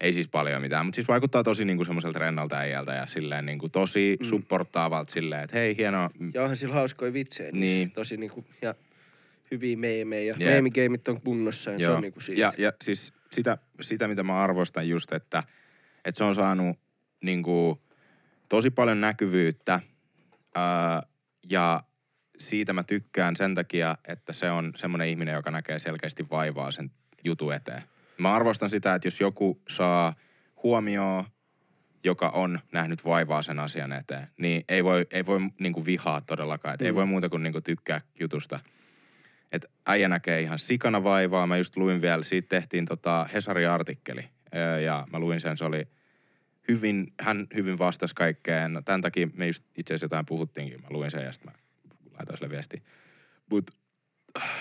Ei siis paljon mitään, mutta siis vaikuttaa tosi niinku semmoiselta rennalta äijältä ja silleen niinku tosi Mm. supporttaavalta silleen, että hei hienoa. Ja onhan sillä hauskoja vitsejä. Niin. Niin. Tosi niinku, ja hyviä meemejä. Ja Jep. meemigeimit on kunnossa ja se on niinku siistiä. ja, ja siis sitä, sitä, mitä mä arvostan just, että, että se on saanut niinku tosi paljon näkyvyyttä ää, ja siitä mä tykkään sen takia, että se on semmoinen ihminen, joka näkee selkeästi vaivaa sen jutun eteen. Mä arvostan sitä, että jos joku saa huomioon, joka on nähnyt vaivaa sen asian eteen, niin ei voi, ei voi niinku vihaa todellakaan. Et Ei Mm. voi muuta kuin niinku tykkää jutusta. Et äijä näkee ihan sikana vaivaa. Mä just luin vielä, siitä tehtiin tota Hesari-artikkeli. Ja mä luin sen, se oli hyvin, hän hyvin vastasi kaikkeen. No, tämän takia me just itse asiassa jotain puhuttiinkin. Mä luin sen ja sitten mä laitoin sille viesti. Mut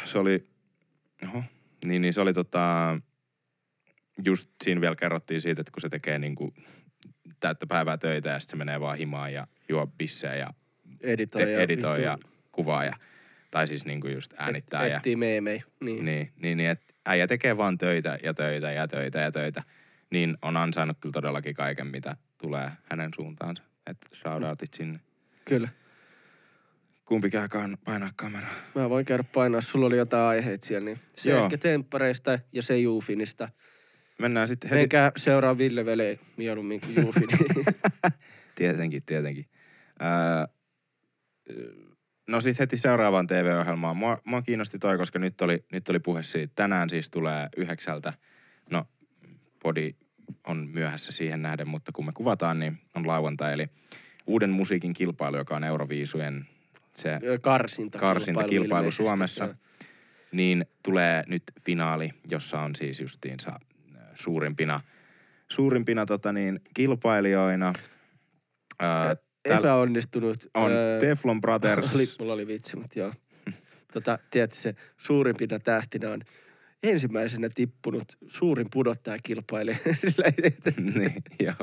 se oli, oho, niin, niin se oli tota, just siinä vielä kerrottiin siitä, että kun se tekee niinku täyttä päivää töitä ja sitten se menee vaan himaan ja juo bissejä ja editoi, te, ja editoi vittu ja kuvaa ja, tai siis niinku just äänittää et, ja, meemejä. Niin. niin, niin, niin että äijä tekee vaan töitä ja töitä ja töitä ja töitä, niin on ansainnut kyllä todellakin kaiken, mitä tulee hänen suuntaansa. Että shoutoutit sinne. Kyllä. Kumpi käy painaa kameraa? Mä voin käydä painaa, sulla oli jotain aiheita siellä, niin se Joo. ehkä temppareista ja se Juufinista. Mennään sitten heti. Menkää seuraa Ville Vele mieluummin kuin Juufin. Tietenkin, tietenkin. Öö, no sitten heti seuraavaan TV-ohjelmaan. Mua, mua kiinnosti toi, koska nyt oli, nyt oli puhe siitä. Tänään siis tulee yhdeksältä. No, podi on myöhässä siihen nähden, mutta kun me kuvataan, niin on lauantai. Eli uuden musiikin kilpailu, joka on Euroviisujen se Karsinta. karsintakilpailu ilmeisesti, Suomessa, joo. niin tulee nyt finaali, jossa on siis justiinsa suurimpina, suurimpina tota niin, kilpailijoina. Ää, Epäonnistunut. on öö, Teflon Brothers. Oli, mulla oli vitsi, mutta joo. Tota, tiedätkö, se suurimpina tähtinä on ensimmäisenä tippunut suurin ei, että, niin, joo.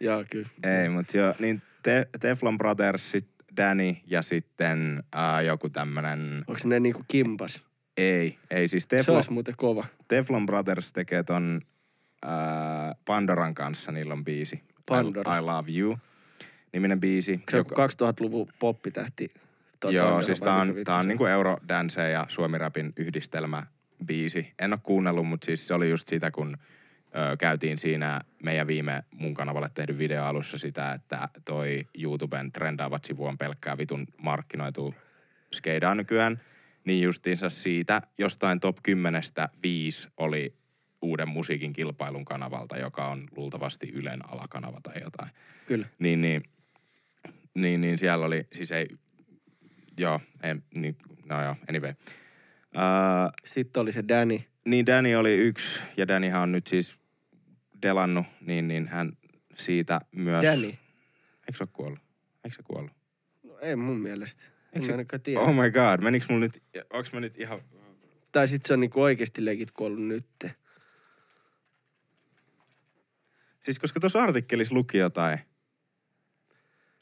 joo, kyllä. Ei, mutta joo, niin te, Teflon Brothers, sit Danny ja sitten ää, joku tämmönen, Onko ne niinku kimpas? ei, ei siis Se Teflon, olisi muuten kova. Teflon Brothers tekee ton ää, Pandoran kanssa, niillä on biisi. Pandora. I, I Love You, niminen biisi. Se on 2000-luvun poppitähti. Tota, Joo, siis tää on, tää on niinku Eurodance ja Suomi-rapin yhdistelmä biisi. En oo kuunnellut, mutta siis se oli just sitä, kun ö, käytiin siinä meidän viime mun kanavalle tehdyn video alussa sitä, että toi YouTuben trendaavat sivu on pelkkää vitun markkinoitu skeidaa nykyään. Niin justiinsa siitä jostain top 10 viisi oli uuden musiikin kilpailun kanavalta, joka on luultavasti Ylen alakanava tai jotain. Kyllä. Niin, niin, niin, niin siellä oli, siis ei, joo, ei, niin, no joo, anyway. Uh, Sitten oli se Danny. niin Danny oli yksi, ja Dannyhan on nyt siis delannut, niin, niin hän siitä myös... Danny. Eikö se ole kuollut? Eikö se kuollut? No, ei mun mielestä. En Eikö mä se- tiedä. Oh my god, meniks mulla nyt, onks mä nyt ihan... Tai sit se on niinku oikeesti legit kuollut nytte. Siis koska tuossa artikkelissa luki jotain.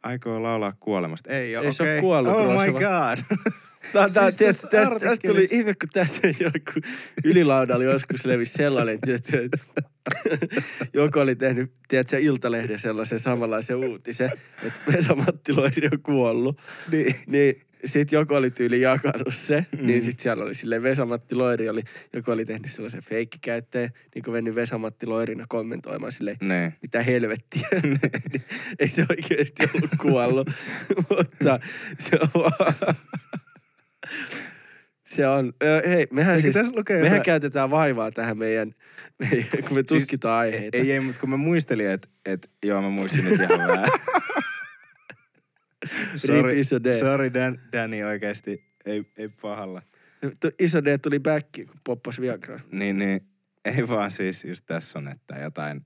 Aikoo laulaa kuolemasta. Ei, Ei se okei. oo kuollut, Oh my se god. Tää, tää, Siis tässä tästä, tästä, tuli ihme, kun tässä joku ylilaudalla joskus levisi sellainen, tiedätkö, että joku oli tehnyt, tiedätkö, Iltalehden sellaisen samanlaisen uutisen, että Vesa-Matti Loiri on kuollut. niin. Niin sit joku oli tyyli jakanut se, mm. Niin sit siellä oli silleen Vesa-Matti Loiri oli, joku oli tehnyt sellaisen feikkikäyttäjän, niin kuin mennyt Vesa-Matti Loirina kommentoimaan silleen, Ne. mitä helvettiä. Ei se oikeesti ollut kuollut, mutta se on vaan... Se on, hei, mehän, Eikö siis, mehän jotain- käytetään vaivaa tähän meidän, meidän kun me Siis tutkitaan aiheita. Ei, ei, mutta kun mä muistelin, että et, joo, mä muistin nyt ihan väärin. Rip iso D. Sorry Dan, Danny oikeesti. Ei, ei pahalla. Iso D tuli back, kun poppas Viagra. Niin, niin, ei vaan siis just tässä on, että jotain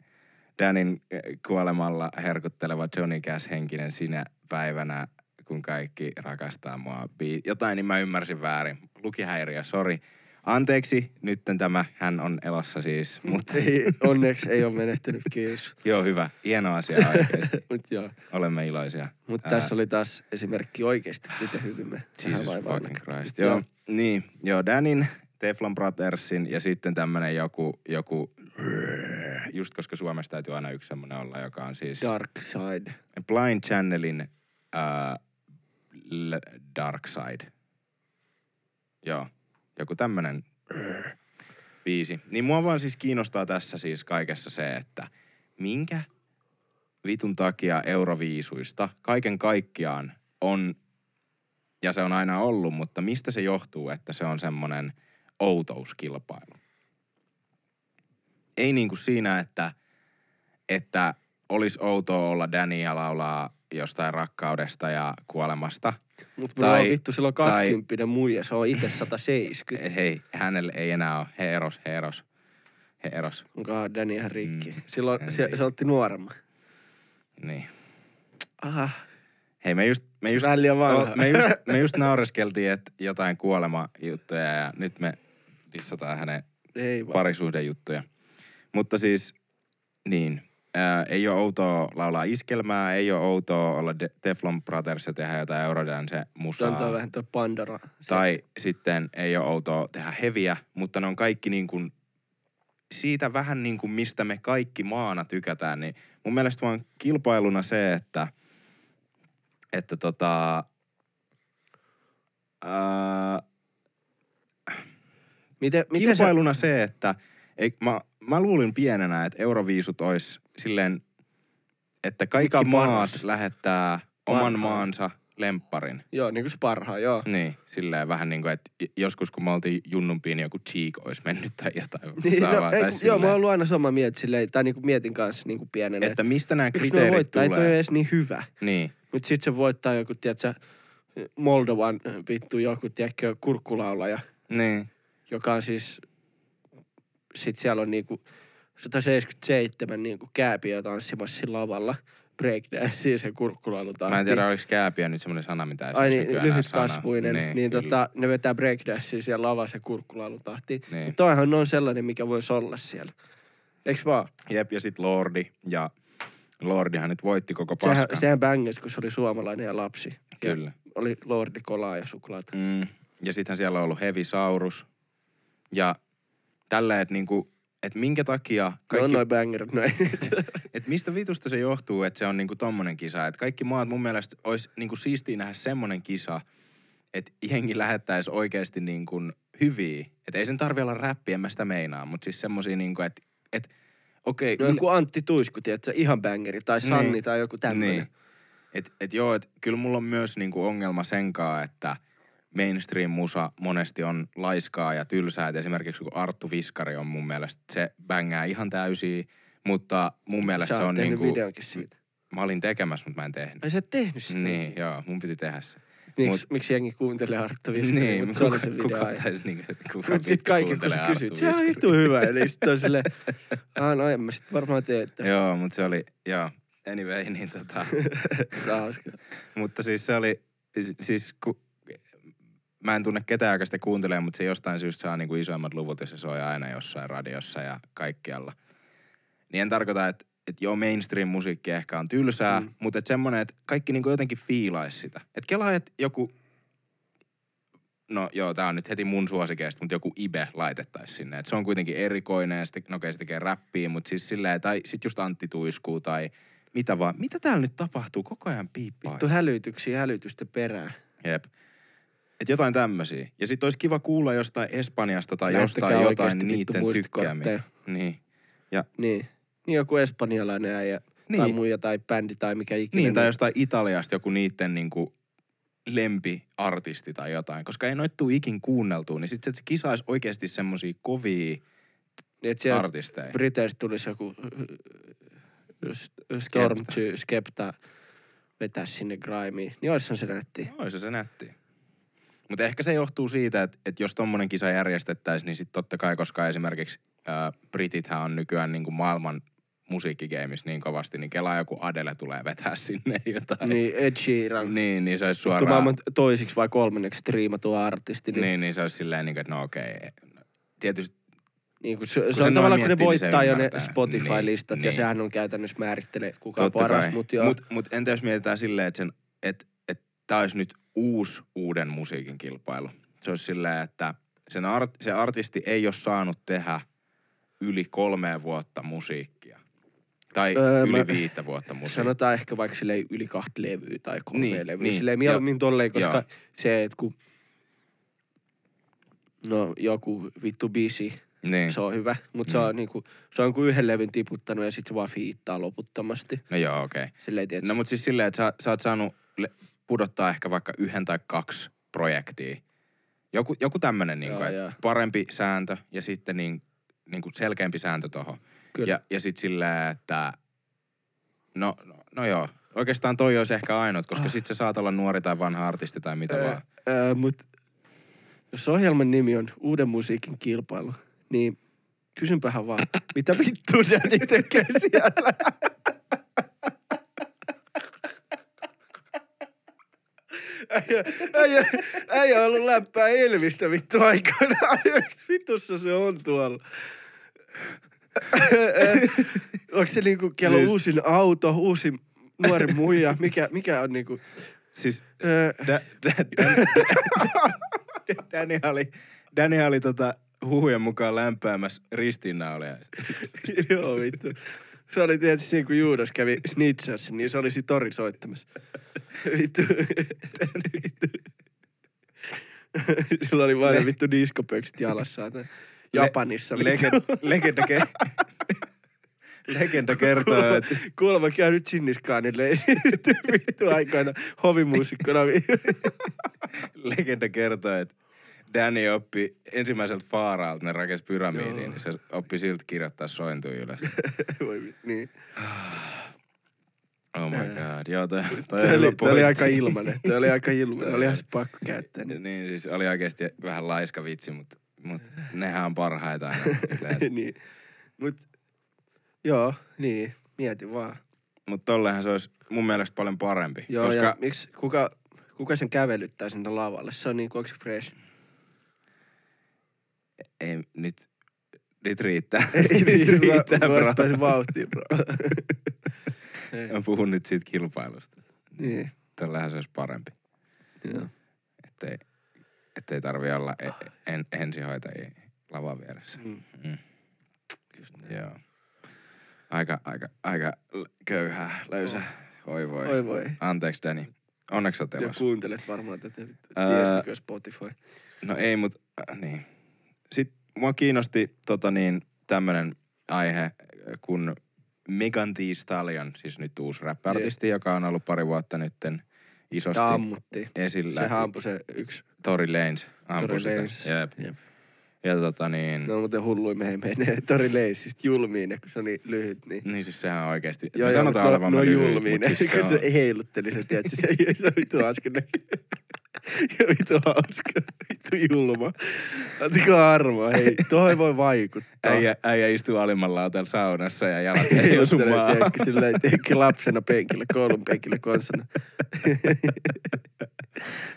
Danin eh, kuolemalla herkutteleva Johnny Cash henkinen sinä päivänä, kun kaikki rakastaa mua. Bi- Jotain, niin mä ymmärsin väärin. Lukihäiriö, sori. Anteeksi, nytten tämä, hän on elossa siis, mutta Ei, onneksi ei ole menehtynyt, kiitos. joo hyvä, hieno asia oikeasti. Mut joo. Olemme iloisia. Mutta tässä oli taas esimerkki oikeasti, miten hyvin me Jesus fucking Christ. Joo. Joo, niin, joo, Danin, Teflon Brothersin ja sitten tämmönen joku, joku, just koska Suomessa täytyy aina yksi semmonen olla, joka on siis Dark Side. Blind Channelin uh, Dark Side. Joo, joku tämmönen biisi. Niin mua vaan siis kiinnostaa tässä siis kaikessa se, että minkä vitun takia Euroviisuista kaiken kaikkiaan on, ja se on aina ollut, mutta mistä se johtuu, että se on semmonen outouskilpailu? Ei niinku siinä, että, että olisi outoa olla Danny ja laulaa jostain rakkaudesta ja kuolemasta. Mutta Tai- mulla on vittu silloin tai- 20 muija, se on itse 170. Hei, hänelle ei enää ole. He eros, he eros. He eros. Onkohan Danny ihan rikki? Mm, Silloin se, se otti nuoremman. Niin. Aha, Hei, me just, me just, vähän liian vanha. no, me just, me just naureskeltiin, että jotain kuolemajuttuja ja nyt me dissataan hänen Ei parisuhdejuttuja. Mutta siis, niin, ää, ei ole outoa laulaa iskelmää, ei ole outoa olla De- Teflon Brothers ja tehdä jotain Eurodance Se on musaa. tuo vähän tuo Pandora. Se- Tai sitten ei ole outoa tehdä heviä, mutta ne on kaikki niin kuin siitä vähän niin kuin mistä me kaikki maana tykätään, niin mun mielestä vaan kilpailuna se, että, että tota, Äh, Miten, miten sä, kilpailuna se, että ei, mä, mä luulin pienenä, että Euroviisut olisi silleen, että kaikki Mikä maat paras? lähettää oman Parhaan. maansa lempparin. Joo, niin kuin se parhaa, joo. Niin, silleen vähän niin kuin, että joskus kun me oltiin junnumpiin, niin joku cheek olisi mennyt tai jotain Niin, no, ei, tai joo, mä oon ollut aina sama mieltä silleen, tai niinku mietin kanssa niinku pienenä. Että mistä nämä kriteerit voittaa, ei toi tulee. edes niin hyvä. Niin, Mut sit se voittaa joku, tiedätkö, Moldovan vittu joku, tiedätkö, kurkkulaulaja, niin. joka on siis, sit siellä on niinku 177 niinku kääpiä tanssimassa siinä lavalla breakdancea sen kurkkulaulutahtiin. Mä en tiedä, oliko kääpiä nyt semmoinen sana, mitä ei Ai niin, lyhytkasvuinen, niin, niin tota, ne vetää breakdancea siellä lavassa kurkkulaulutahtiin. Niin. Niin. Toihan on sellainen, mikä voisi olla siellä. Eiks vaan? Jep, ja sit Lordi. Ja Lordihan nyt voitti koko Sehän, paskan. sehän bängäs, kun se oli suomalainen ja lapsi. Ja Kyllä. oli Lordi kolaa ja suklaata. Mm. Ja sittenhän siellä on ollut Heavy Saurus. Ja tälleen, että niinku, et minkä takia Kaikki... on noin bängerit noin. et mistä vitusta se johtuu, että se on niinku tommonen kisa. Että kaikki maat mun mielestä olisi niinku siistiä nähdä semmonen kisa, että jengi lähettäisi oikeasti niinku hyviä. Että ei sen tarvi olla räppiä, en mä sitä meinaa, mutta siis semmosia niinku, että et, okei. no joku Antti Tuisku, tiedätkö, ihan bängeri. Tai Sanni Niin. tai joku tämmöinen. Niin. Et, et joo, et kyllä mulla on myös niinku ongelma senkaan, että mainstream-musa monesti on laiskaa ja tylsää. Et esimerkiksi kun Arttu Viskari on mun mielestä, se bängää ihan täysiä, mutta mun mielestä Sä se on niinku... videonkin siitä. Mä olin tekemässä, mutta mä en tehnyt. Ai sä et tehnyt sitä? Niin, joo, mun piti tehdä se. Miksi, mut- miksi jengi kuuntelee Arttu Viskaria, Niin, mutta mutta se oli kuka, se video kuka aihe. taisi niinku, kuka Mut sit kaikki, kun sä kysyt, se on vittu hyvä. Eli sit on silleen, ah no en mä sit varmaan tee tästä. Joo, mutta se oli, joo, anyway, niin tota... Mutta siis se oli, siis ku, mä en tunne ketään, joka sitä kuuntelee, mutta se jostain syystä saa niinku isoimmat luvut ja se soi aina jossain radiossa ja kaikkialla. Niin en tarkoita, että et joo, mainstream-musiikki ehkä on tylsää, mm. Mutta et semmonen, että kaikki niinku jotenkin fiilais sitä. Et kelaa, että joku, no joo, tää on nyt heti mun suosikeista, mutta joku Ibe laitettaisi sinne. Et se on kuitenkin erikoinen ja sitten, no okei, se tekee räppiä, mutta siis silleen, tai sit just Antti Tuiskuu tai mitä vaan. Mitä täällä nyt tapahtuu? Koko ajan piippaa. Vittu hälytyksiä hälytysten perään. Jep. Et jotain tämmösiä. Ja sit olisi kiva kuulla jostain Espanjasta tai Lähettäkää jostain jotain niiden tykkäämiä. Niin. Niin. Niin joku espanjalainen äijä Niin. tai muija tai bändi tai mikä ikinä. Niin, tai jostain Italiasta joku niiden niinku lempiartisti tai jotain. Koska ei noit tuu ikin kuunneltua, niin sit se, että se kisa olisi oikeasti semmosia kovia Niin, että artisteja. Briteistä tulisi joku äh, S- Storm to Skepta vetää sinne grimeen. Niin oishan se nätti. Oi se se nätti. Mutta ehkä se johtuu siitä, että, että jos tommonen kisa järjestettäisiin, niin sitten totta kai, koska esimerkiksi ää, Britithän on nykyään niinku maailman musiikkigeimissä niin kovasti, niin kelaa joku Adele tulee vetää sinne jotain. Niin Ed Sheeran. Niin, niin se olisi suoraan... maailman toisiksi vai kolmanneksi striimattu artisti. Niin, Niin, niin se olisi silleen, niin kuin, että no okei. Tietysti, niin kun se, Kun se on tavallaan, kun ne niin voittaa jo ne ymmärtää. Spotify-listat Niin, ja niin. sehän on käytännössä määrittelee, kuka on paras. Mutta Mut, mut entä jos mietitään silleen, että, sen, että, että tämä olisi nyt uusi uuden musiikin kilpailu. Se olisi silleen, että sen art, se artisti ei ole saanut tehdä yli kolmea vuotta musiikkia. Tai Öö, yli mä- viittä vuotta musiikkia. sanotaan ehkä vaikka silleen yli kahta levyä tai kolme Niin, levyä. niin, silleen mieluummin tolleen, koska joo. se, että kun no joku vittu biisi, Niin. se on hyvä, mutta se Mm. on niinku, se on kuin yhden levyn tiputtanut ja sitten se vaan fiittaa loputtomasti. No joo, okei. Okay. Silleen, tiedätkö, No mutta siis silleen, että sä, sä oot saanut le- pudottaa ehkä vaikka yhden tai kaksi projektia. Joku, joku tämmönen, niin kuin, että parempi sääntö ja sitten niin, niin kuin selkeämpi sääntö. Kyllä. Ja, ja sitten silleen, että no, no, no joo, oikeastaan toi olisi ehkä ainut, koska Ah. ah. sit sä saat olla nuori tai vanha artisti tai mitä Öö, vaan. öö, mut jos ohjelman nimi on Uuden musiikin kilpailu, niin kysynpähän vaan, mitä vittu Danny tekee siellä? Äijä, äijä, ollut läppää Elvistä vittu aikoinaan. Vitussa se on tuolla. Onko se niinku kello Siis- uusin auto, uusi nuori muija? Mikä, mikä on niinku... Siis da, da, da, Danny oli, Danny oli tota huhujen mukaan lämpäämässä ristiinnaulia. Joo, vittu. Se oli tietysti siinä, kun Juudas kävi snitsassa, niin se oli siinä tori soittamassa. Vittu. vittu. Sillä oli vain ne vittu diskopöksit jalassa. että Japanissa. Le- legend, legenda, ke- legenda kertoo, että Kuulemma käynyt Sinniskaanille vittu aikoina hovimuusikkona. legenda kertoo, että Danny oppi ensimmäiseltä faaraalta, ne rakensi pyramidiin, Joo. niin se oppi siltä kirjoittaa sointuja ylös. Voi niin. Oh my god. Joo, toi, toi, hyvä oli, tää oli aika ilmanen. Tämä oli aika ilmanen. Toi Oli ihan pakko käyttää. Niin. Niin siis oli oikeasti vähän laiska vitsi, mutta mut nehän on parhaita aina yleensä. niin. Mut, joo, niin. Mieti vaan. Mutta tollehan se olisi mun mielestä paljon parempi. Joo, koska ja miksi, kuka, kuka sen kävelyttää sinne lavalle? Se on niin kuin, onko se fresh? Ei, nyt, nyt riittää. Ei, nyt niin, riittää, mä, mä bro. pääsin vauhtiin, bro. Mä puhun nyt siitä kilpailusta. niin, Tällähän se olisi parempi. joo. Ettei, ettei tarvi olla e- en, ensihoitajia lavan vieressä. Mm. Mm. Joo. Aika, aika, aika köyhää, löysä. Oi voi. Oi voi. Anteeksi, Danny. Onneksi oot Ja elossa. kuuntelet varmaan tätä. Ää, Tiesitkö Spotify? No ei, mut äh, niin. Sitten mua kiinnosti tota niin, tämmönen aihe, kun Megan Thee Stallion, siis nyt uusi räppäartisti, joka on ollut pari vuotta nytten isosti Ja ammuttiin. esillä. Sehän ampui se yksi Tory Lanez ampui Tory sitä. Lanez. Jep. Jep. Ja tota niin, Ne on muuten hulluja, me ei menee Tori Leisistä julmiin, kun se on niin lyhyt, niin... niin siis sehän on oikeesti, Joo, me sanotaan no, olevan no, lyhyt, julmiin, siis se on, se heilutteli se, tiedätkö, se, se, se hauska näky. Ja vittu hauska, vittu julma. Ottakaa armoa, hei, toi voi vaikuttaa. äijä, äijä istuu alimmalla lautalla saunassa ja jalat ei sun tiedätkö, silleen, tiedätkö, lapsena penkillä, koulun penkillä konsana.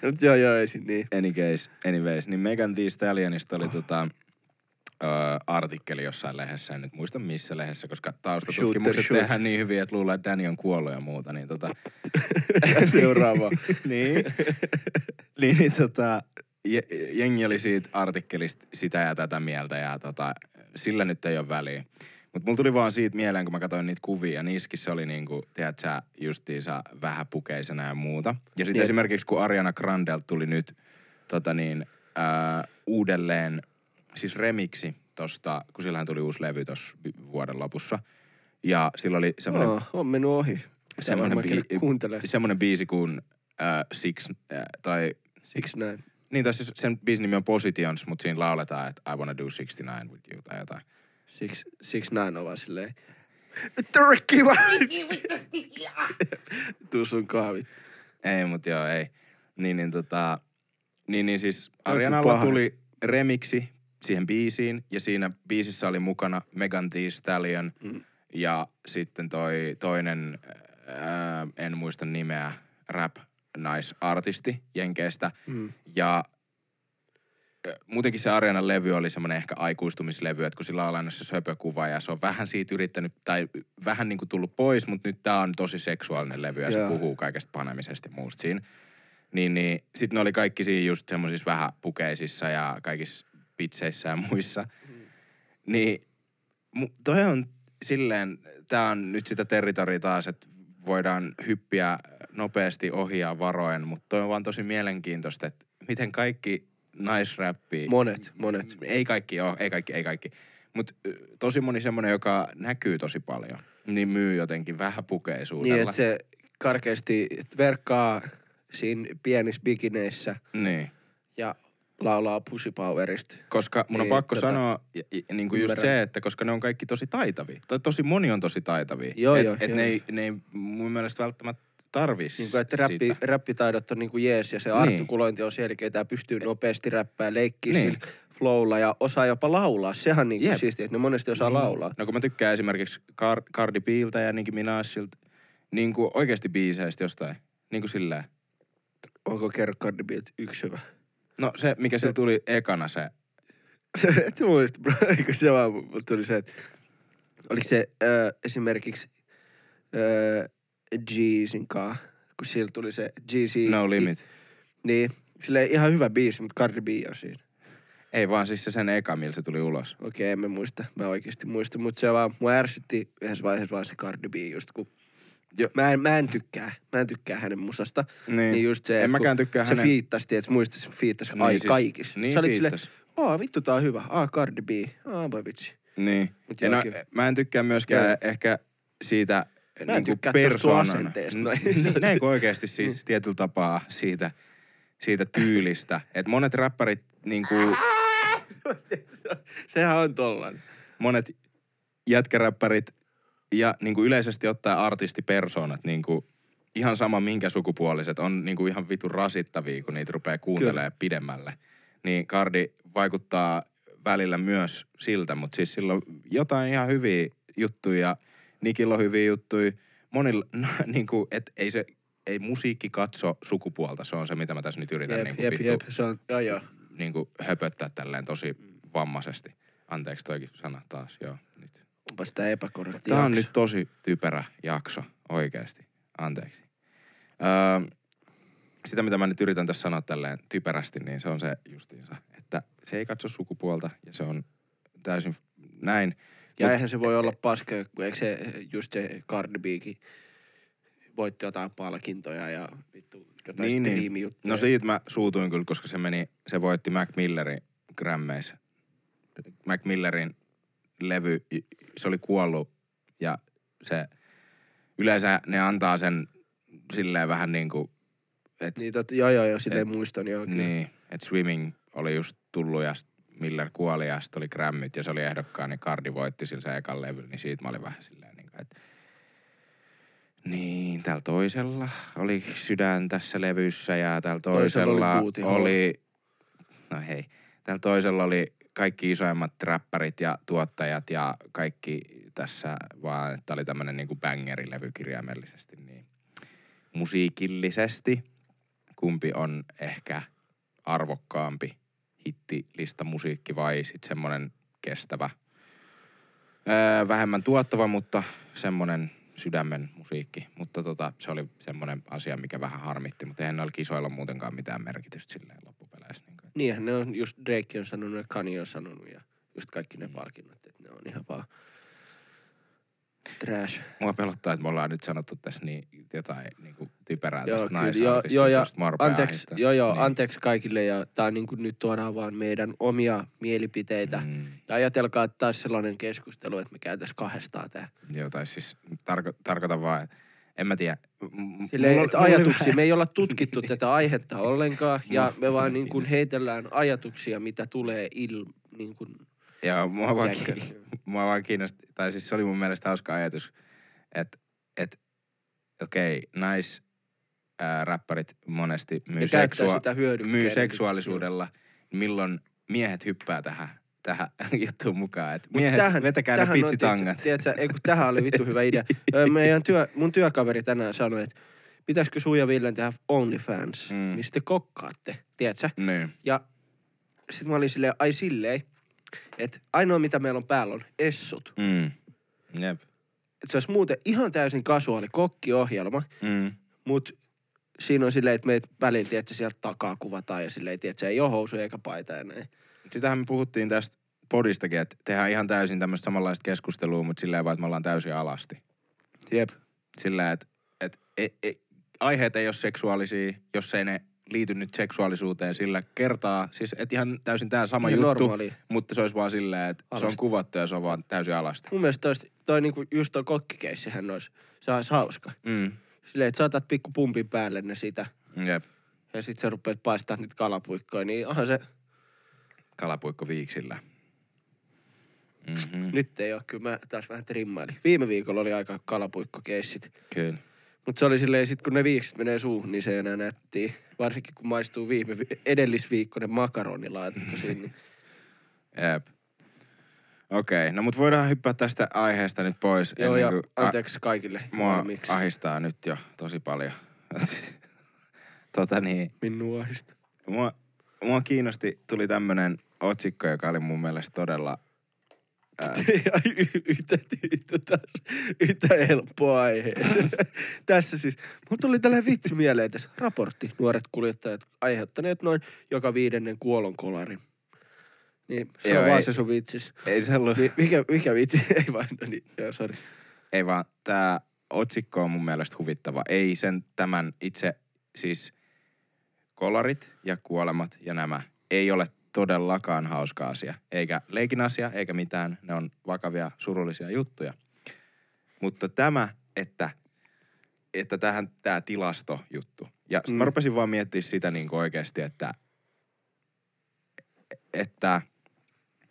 Nyt joo, joo, ei niin. Any case, anyways, niin Megan Thee Stallionista oli tota, ö, artikkeli jossain lehdessä, en nyt muista missä lehdessä, koska taustatutkimukset Shooter shoot. tehdään niin hyvin, että luulee, että Danny on kuollut ja muuta, niin tota, Seuraava. niin, niin, niin tota, je- jengi oli siitä artikkelista sitä ja tätä mieltä ja tota, sillä nyt ei ole väliä. Mutta mulla tuli vaan siitä mieleen, kun mä katsoin niitä kuvia, ja niissäkin oli niinku, tiedät sä, justiinsa vähäpukeisena ja muuta. Ja sitten esimerkiksi kun Ariana Grandelt tuli nyt tota niin, ää, uudelleen, siis remiksi tosta, kun sillähän tuli uusi levy tossa vuoden lopussa. Ja sillä oli semmoinen Oh, on mennyt ohi. semmoinen, bii- Kuuntele. semmoinen biisi kuin äh, Six, äh, tai Siksi näin. niin tai siis sen biisin nimi on Positions, mutta siinä lauletaan, että I wanna do 69 with you tai jotain. Siksi, siksi näin on vaan silleen. Turkki vaan. Tuu sun kahvit. Ei, mut joo, ei. Niin, niin tota, niin, niin siis Arianalla paha. tuli remiksi siihen biisiin, ja siinä biisissä oli mukana Megan Thee Stallion, Mm. ja sitten toi toinen, ää, en muista nimeä, rap naisartisti Jenkeestä, Mm. Ja ö, muutenkin se Arianan levy oli semmoinen ehkä aikuistumislevy, että kun sillä on aina se söpökuva ja se on vähän siitä yrittänyt, tai vähän niin kuin tullut pois, mutta nyt tää on tosi seksuaalinen levy ja se Joo. puhuu kaikesta panemisesta ja muusta siinä. Niin, niin sitten ne oli kaikki siinä just semmoisissa vähän pukeisissa ja kaikissa pitseissä ja muissa. Niin mu- toi on silleen, tää on nyt sitä territoria taas, että voidaan hyppiä nopeasti ohi ja varoen, mutta toi on vaan tosi mielenkiintoista, että miten kaikki naisräppi... Monet, monet. Ei kaikki, joo, ei kaikki, ei kaikki. Mutta tosi moni semmonen, joka näkyy tosi paljon, niin myy jotenkin vähän pukeisuudella. Niin, että se karkeasti verkkaa siinä pienissä bikineissä Niin. ja laulaa Pussy Powerista. Koska mun on Niin, pakko tota, sanoa, niin kuin just ymmärrän. se, että koska ne on kaikki tosi taitavia. Tai tosi moni on tosi taitavia. Joo, et, joo, et joo. ne, ei, ne ei mun mielestä välttämättä tarvis Niin kuin, että räppi, sitä. räppitaidot on niin kuin jees ja se Niin. artikulointi on selkeä. Tää pystyy nopeasti räppää, leikkiä Niin. niin. flowlla ja osaa jopa laulaa. Sehän niin kuin siistiä, että ne monesti osaa laulaa. No kun mä tykkään esimerkiksi Car- Cardi Biltä ja Nicki Minajilta, niin kuin oikeasti biiseistä jostain. Niin kuin silleen. Onko kerro Cardi B yksi hyvä? No se, mikä sillä tuli ekana se, Et sä muista, bro. Eikö se vaan tuli se, että oliko se ö, esimerkiksi Jeezin kaa, kun sillä tuli se Jeezy. No Limit. Niin, sille ihan hyvä biisi, mutta Cardi B on siinä. Ei vaan siis se sen eka, millä se tuli ulos. Okei, en mä muista. Mä oikeasti muista, mutta se vaan, mua ärsytti yhdessä vaiheessa vaan se Cardi B, just kun Jo- Mä en, mä en tykkää, mä en tykkää hänen musasta. Niin. Niin just se, En mäkään tykkää se hänen- fiittasi, että muista se fiittasi Niin ai siis- kaikissa. niin Sä olit fiittasi. aa vittu tää on hyvä, aa Cardi B, aa voi vitsi. Niin. Mut Ja no, mä en tykkää myöskään Joo. ehkä siitä Mä en sun persoonana. noin. Niin, näin kuin oikeasti siis tietyllä tapaa siitä, siitä tyylistä. Että monet räppärit, niinku, Sehän on tollanen. monet jätkäräppärit ja niinku yleisesti ottaa artistipersoonat, niinku, ihan sama minkä sukupuoliset, on niinku ihan vitun rasittavia, kun niitä rupeaa kuuntelemaan pidemmälle. Niin Kardi vaikuttaa välillä myös siltä, mutta siis sillä on jotain ihan hyviä juttuja, Nikillä on hyviä juttuja. Monilla, no, niinku, et ei se, ei musiikki katso sukupuolta, se on se, mitä mä tässä nyt yritän Jep, niinku jep, vittu, jep, se on, joo joo. niinku höpöttää tälleen tosi vammaisesti. Anteeksi toikin sana taas, joo. Onpas tää epäkorrekti Tämä on jakso. nyt tosi typerä jakso, oikeasti. Anteeksi. Öö, sitä, mitä mä nyt yritän tässä sanoa tälleen typerästi, niin se on se justiinsa, että se ei katso sukupuolta ja se on täysin näin. Ja Mut- eihän se voi olla paska, kun eikö se just se Cardi Bkin voitti jotain palkintoja ja vittu jotain Niin, niin. No siitä mä suutuin kyllä, koska se meni, se voitti Mac Millerin Grammys. Mac Millerin levy, se oli kuollut ja se, yleensä ne antaa sen silleen vähän niin kuin, että Niin, tot, joo, joo, joo, silleen muistan, joo. kyllä. Niin, että Swimming oli just tullut ja Miller kuoli ja sitten oli Grammyt ja se oli ehdokkaan, niin Cardi voitti sillä se ekan levyllä, niin siitä mä olin vähän silleen, niin että niin, täällä toisella oli sydän tässä levyssä ja täällä Toisella oli toisella booty oli, no hei, täällä toisella oli kaikki isoimmat räppärit ja tuottajat ja kaikki tässä vaan, että oli tämmönen niinku bangerilevy kirjaimellisesti, niin musiikillisesti kumpi on ehkä arvokkaampi hittilista musiikki vai sitten semmonen kestävä, öö, vähemmän tuottava, mutta semmonen sydämen musiikki. Mutta tota, se oli semmonen asia, mikä vähän harmitti, mutta eihän noilla kisoilla muutenkaan mitään merkitystä silleen loppupeleissä. Niin. Niinhän ne on, just Drake on sanonut ja Kanye on sanonut ja just kaikki ne palkinnot, että ne on ihan vaan trash. Mua pelottaa, että me ollaan nyt sanottu tässä niin jotain niin kuin typerää Joo, tästä joo, joo, mua rupeaa anteeksi, joo, joo, niin. anteeksi kaikille ja tää on niin kuin nyt tuodaan vaan meidän omia mielipiteitä. Mm, Ja ajatelkaa, että taas sellainen keskustelu, että me käytäisiin kahdestaan tää. joo, tai siis tarko, tarkoitan vaan, että en mä tiedä. Silleen, mulla- että mulla ajatuksia, me ei olla tutkittu tätä aihetta ollenkaan ja me vaan niin kuin heitellään ajatuksia, mitä tulee il, niin kuin, Joo, mua vaan, ki- mua vaan kiinnosti, tai siis se oli mun mielestä hauska ajatus, että et, okei, nais ää, räppärit monesti myy, seksua- myy seksuaalisuudella, milloin miehet hyppää tähän, tähän juttuun mukaan. Et Mut miehet, tähän, vetäkää ne tähän on, pitsitangat. Tiedätkö, ei, kun tähän oli vittu hyvä idea. Meidän työ, mun työkaveri tänään sanoi, että pitäisikö sun ja Villen tehdä OnlyFans, Mm. mm. niin sitten kokkaatte, tiedätkö? Niin. Ja sitten mä olin silleen, ai silleen, että ainoa mitä meillä on päällä on essut. Mm. Jep. Että se olisi muuten ihan täysin kasuaali kokkiohjelma, Mm. mutta siinä on silleen, että meitä väliin, tiedätkö, sieltä takaa kuvataan ja silleen, tiedätkö, ei ole housuja eikä paita ja näin. Sitähän me puhuttiin tästä podistakin, että tehdään ihan täysin tämmöistä samanlaista keskustelua, mutta silleen vaan, että me ollaan täysin alasti. Jep. Sillä, että et, et, et, aiheet ei ole seksuaalisia, jos ei ne liity nyt seksuaalisuuteen sillä kertaa. Siis et ihan täysin tämä sama Ihan juttu, normaali. mutta se olisi vaan silleen, että se on Alasti. kuvattu ja se on vaan täysin alasti. Mun mielestä toi, toi niinku, just toi kokkikeissihän olisi, se olisi hauska. Mm. Silleen, että saatat pikku pumpin päälle ne sitä Jep. ja sit sä rupeat paistaa niitä kalapuikkoja, niin onhan se, Kalapuikko viiksillä. Mm-hmm. nyt ei ole, kyllä mä taas vähän trimmailin. Viime viikolla oli aika kalapuikkokeissit. Kyllä. Mutta se oli silleen, sit kun ne viikset menee suuhun, niin se ei enää nättiä. Varsinkin kun maistuu viime, vi- edellisviikkoinen makaronilaatikko. Niin. Jep. Okei, okay. no mut voidaan hyppää tästä aiheesta nyt pois. Joo, ja kuin a- anteeksi kaikille. mua valmiiksi. ahistaa nyt jo tosi paljon. tota niin, Minua ahdistaa. mua, mua kiinnosti, tuli tämmönen otsikko, joka oli mun mielestä todella... Yhtä, yhtä, taas, yhtä helppoa aihe. tässä siis, mutta tuli tällainen vitsi mieleen tässä. Raportti, nuoret kuljettajat aiheuttaneet noin joka viidennen kuolonkolarin. Niin se Joo, on vaan ei- se sun vitsis. ei se ollut... Niin, mikä, mikä vitsi? Ei vaan, no niin, joo, sori. Ei vaan, tää otsikko on mun mielestä huvittava. Ei sen tämän itse, siis kolarit ja kuolemat ja nämä ei ole todellakaan hauska asia. Eikä leikin asia, eikä mitään. Ne on vakavia, surullisia juttuja. Mutta tämä, että, että tähän tämä tilastojuttu. Ja sitten mm. mä rupesin vaan miettimään sitä niin oikeasti, että, että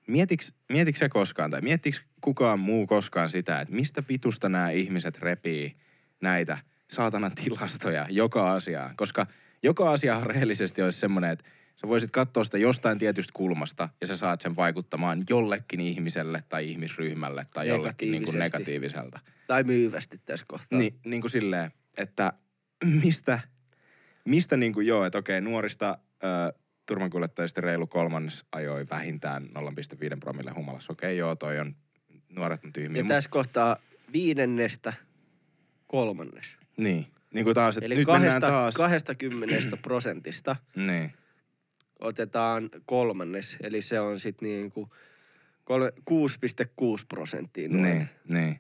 mietiks, mietiks se koskaan, tai miettiks kukaan muu koskaan sitä, että mistä vitusta nämä ihmiset repii näitä saatanan tilastoja joka asiaan. Koska joka asia rehellisesti olisi semmoinen, että sä voisit katsoa sitä jostain tietystä kulmasta ja sä saat sen vaikuttamaan jollekin ihmiselle tai ihmisryhmälle tai jollekin niin kuin negatiiviselta. Tai myyvästi tässä kohtaa. Niin, niin kuin silleen, että mistä, mistä niin kuin joo, että okei, nuorista ö, turvankuljettajista reilu kolmannes ajoi vähintään 0,5 promille humalassa. Okei, joo, toi on, nuoret on tyhmiä. Ja mut- tässä kohtaa viidennestä kolmannes. Niin, niin kuin taas, että Eli nyt kahdesta, mennään taas. 20 prosentista Niin, otetaan kolmannes. Eli se on sitten niinku kolme- 6,6 prosenttia niin, niin.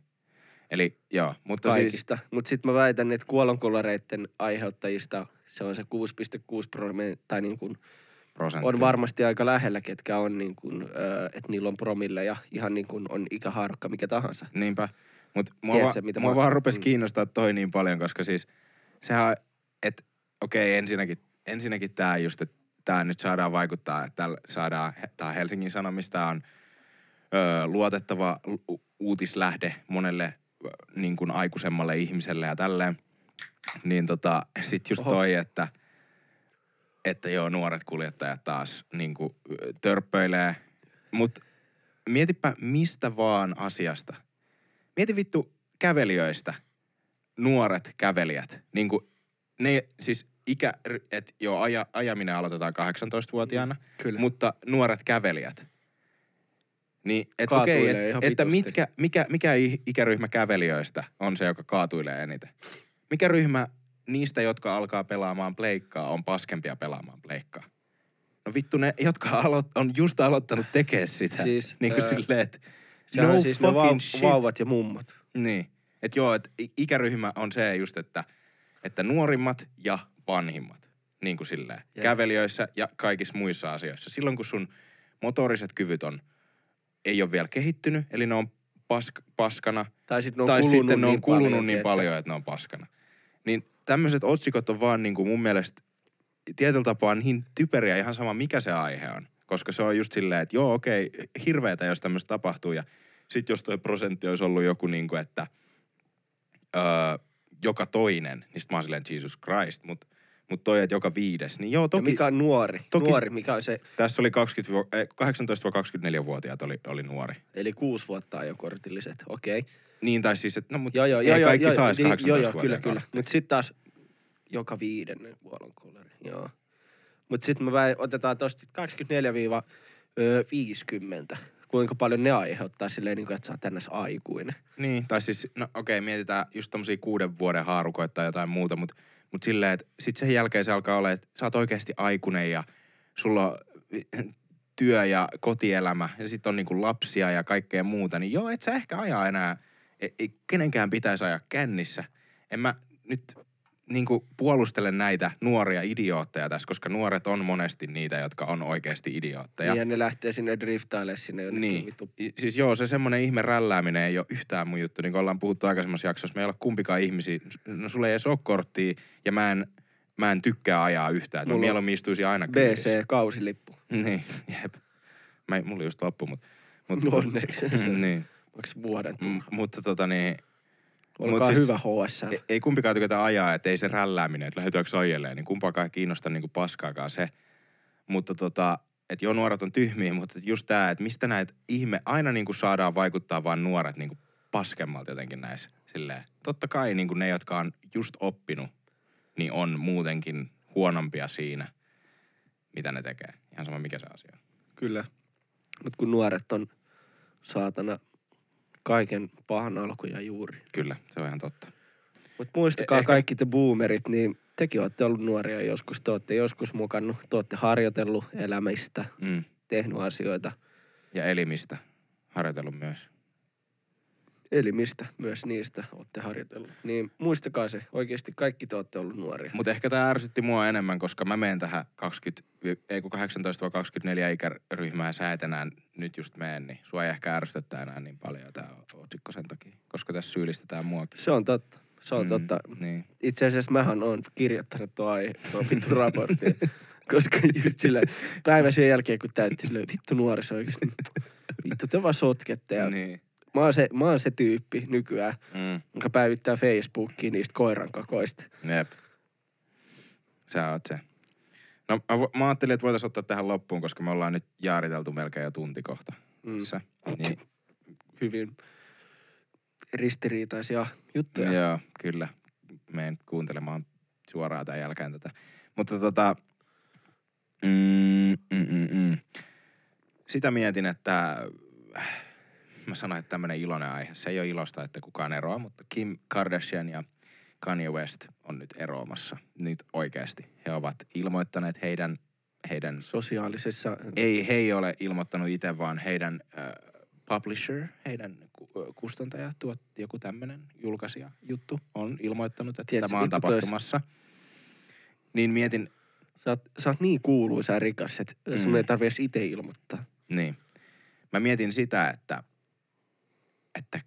Eli joo, mutta siis, kaikista. Mutta sitten mä väitän, että kuolonkolareiden aiheuttajista se on se 6,6 prosenttia, tai niin kuin prosentti. on varmasti aika lähellä, ketkä on niin kuin, että niillä on promille ja ihan niin kuin on ikähaarukka mikä tahansa. Niinpä. Mutta mua, Tiedätkö, va- mitä mua mä- vaan rupesi mm. kiinnostaa toi niin paljon, koska siis sehän, että okei, ensinnäkin, ensinnäkin tämä just, että tämä nyt saadaan vaikuttaa, että saadaan, tämä Helsingin Sanomista on ö, luotettava u- uutislähde monelle niin kuin aikuisemmalle ihmiselle ja tälleen. Niin tota, sit just Oho. toi, että, että joo, nuoret kuljettajat taas niin kuin, törppöilee. Mutta mietipä mistä vaan asiasta. Mieti vittu kävelijöistä, nuoret kävelijät. Niin kuin ne siis ikä, että joo, aja, ajaminen aloitetaan 18-vuotiaana, Kyllä. mutta nuoret kävelijät. Niin, Kaatuilee okei, et, ihan että vitusti. mitkä, mikä, mikä ikäryhmä kävelijöistä on se, joka kaatuilee eniten? Mikä ryhmä niistä, jotka alkaa pelaamaan pleikkaa, on paskempia pelaamaan pleikkaa? No vittu ne, jotka aloit, on just aloittanut tekemään sitä. Siis, niin kuin ää, silleen, että no siis fucking vau- shit. vauvat ja mummot. Niin. Että joo, että ikäryhmä on se just, että, että nuorimmat ja vanhimmat. Niin kuin silleen. Jep. Kävelijöissä ja kaikissa muissa asioissa. Silloin kun sun motoriset kyvyt on, ei ole vielä kehittynyt, eli ne on pask, paskana. Tai sitten ne on tai kulunut sitten ne on niin kulunut paljon, niin paljon, että ne on paskana. Niin tämmöiset otsikot on vaan niin kuin mun mielestä tietyllä tapaa niin typeriä ihan sama mikä se aihe on. Koska se on just silleen, että joo okei, hirveetä jos tämmöistä tapahtuu. Ja sit jos toi prosentti olisi ollut joku niin kuin, että öö, joka toinen, niin sit mä oon silleen Jesus Christ. Mutta mut toi, että joka viides, niin joo Ja toki, mikä on nuori? toki- nuori, mikä on se, tässä oli 20, eh, 18-24-vuotiaat oli, oli nuori. eli kuusi vuotta ajokortilliset, okei. Okay. Niin, tai siis, että no mutta Joo, joo, ei joo, kaikki joo, saisi niin, 18 Joo, joo, kyllä, kyllä. Mutta sitten taas joka viidennen kuolonkolari, joo. Mutta sitten me väi, otetaan tosta 24-50. Kuinka paljon ne aiheuttaa silleen, niin kuin, että sä oot tänne aikuinen. Niin, tai siis, no okei, mietitään just tommosia kuuden vuoden haarukoita tai jotain muuta, mutta mut silleen, että sit sen jälkeen se alkaa olla, että sä oot oikeasti aikuinen ja sulla on työ ja kotielämä ja sit on niinku lapsia ja kaikkea muuta, niin joo, et sä ehkä ajaa enää, ei, ei kenenkään pitäisi ajaa kännissä. En mä nyt niinku puolustele näitä nuoria idiootteja tässä, koska nuoret on monesti niitä, jotka on oikeasti idiootteja. Niin, ja ne lähtee sinne driftailemaan sinne jonnekin Niin. vittu. I- Siis joo, se semmoinen ihme rällääminen ei ole yhtään mun juttu. Niin kuin ollaan puhuttu aikaisemmassa jaksossa, me ei olla kumpikaan ihmisiä. No sulle ei edes ole korttia ja mä en, mä en tykkää ajaa yhtään. Mä Mulla on mieluummin istuisin aina. BC-kausilippu. Niin, jep. Mä, mulla just loppu, mutta... Mut, Onneksi. niin. Vuoden M- mutta tota niin... Olkaa mut hyvä HSL. Ei, ei kumpikaan tykätä ajaa, että ei se rällääminen, että lähdetäänkö ajeleen, niin kumpaakaan ei kiinnosta niinku paskaakaan se. Mutta tota, että joo, nuoret on tyhmiä, mutta just tää, että mistä näitä ihme, aina niinku saadaan vaikuttaa vaan nuoret niinku paskemmalta jotenkin näissä. Silleen, totta kai niinku ne, jotka on just oppinut, niin on muutenkin huonompia siinä, mitä ne tekee. Ihan sama mikä se asia on. Kyllä. Mutta kun nuoret on saatana kaiken pahan alku ja juuri. Kyllä, se on ihan totta. Mutta muistakaa Eh- kaikki te boomerit, niin tekin olette ollut nuoria joskus. Te olette joskus mukannut, te olette harjoitellut elämistä, Mm. tehnyt asioita. Ja elimistä harjoitellut myös. Elimistä, myös niistä olette harjoitellut. Niin muistakaa se, oikeasti kaikki te olette ollut nuoria. Mutta ehkä tämä ärsytti mua enemmän, koska mä menen tähän 20, ei kun 18-24 ikäryhmää ja sä et enää nyt just meen, niin sua ei ehkä ärsytetä enää niin paljon tämä otsikko sen takia, koska tässä syyllistetään muakin. Se on totta. Se on Mm, totta. Niin. Itse asiassa mähän on kirjoittanut tuo aihe, tuo vittu raportti. koska just sille päivä sen jälkeen, kun täytti vittu nuoriso oikeesti. Vittu te vaan sotkette. Ja niin. Mä, oon se, mä oon se tyyppi nykyään, Mm. joka päivittää Facebookiin niistä koirankakoista. Jep. Sä oot se. No mä, vo- mä ajattelin, että voitaisiin ottaa tähän loppuun, koska me ollaan nyt jaariteltu melkein jo tunti kohta. Mm. Sä. Niin, Hyvin ristiriitaisia juttuja. joo, kyllä. Menen kuuntelemaan suoraan tämän jälkeen tätä. Mutta tota, mm, mm, mm, mm. sitä mietin, että mä sanoin, että tämmöinen iloinen aihe. Se ei ole ilosta, että kukaan eroaa, mutta Kim Kardashian ja Kanye West on nyt eroamassa. Nyt oikeasti. He ovat ilmoittaneet heidän, heidän Sosiaalisessa... ei, he ei ole ilmoittanut itse, vaan heidän äh, publisher, heidän kustantaja, tuot, joku tämmöinen julkaisija juttu on ilmoittanut, että Tiedätkö, tämä on vittu tois- tapahtumassa. Niin mietin, Sä oot, sä oot niin kuuluisa ja rikas, että mm. sun ei tarvi edes itse ilmoittaa. niin. Mä mietin sitä, että, että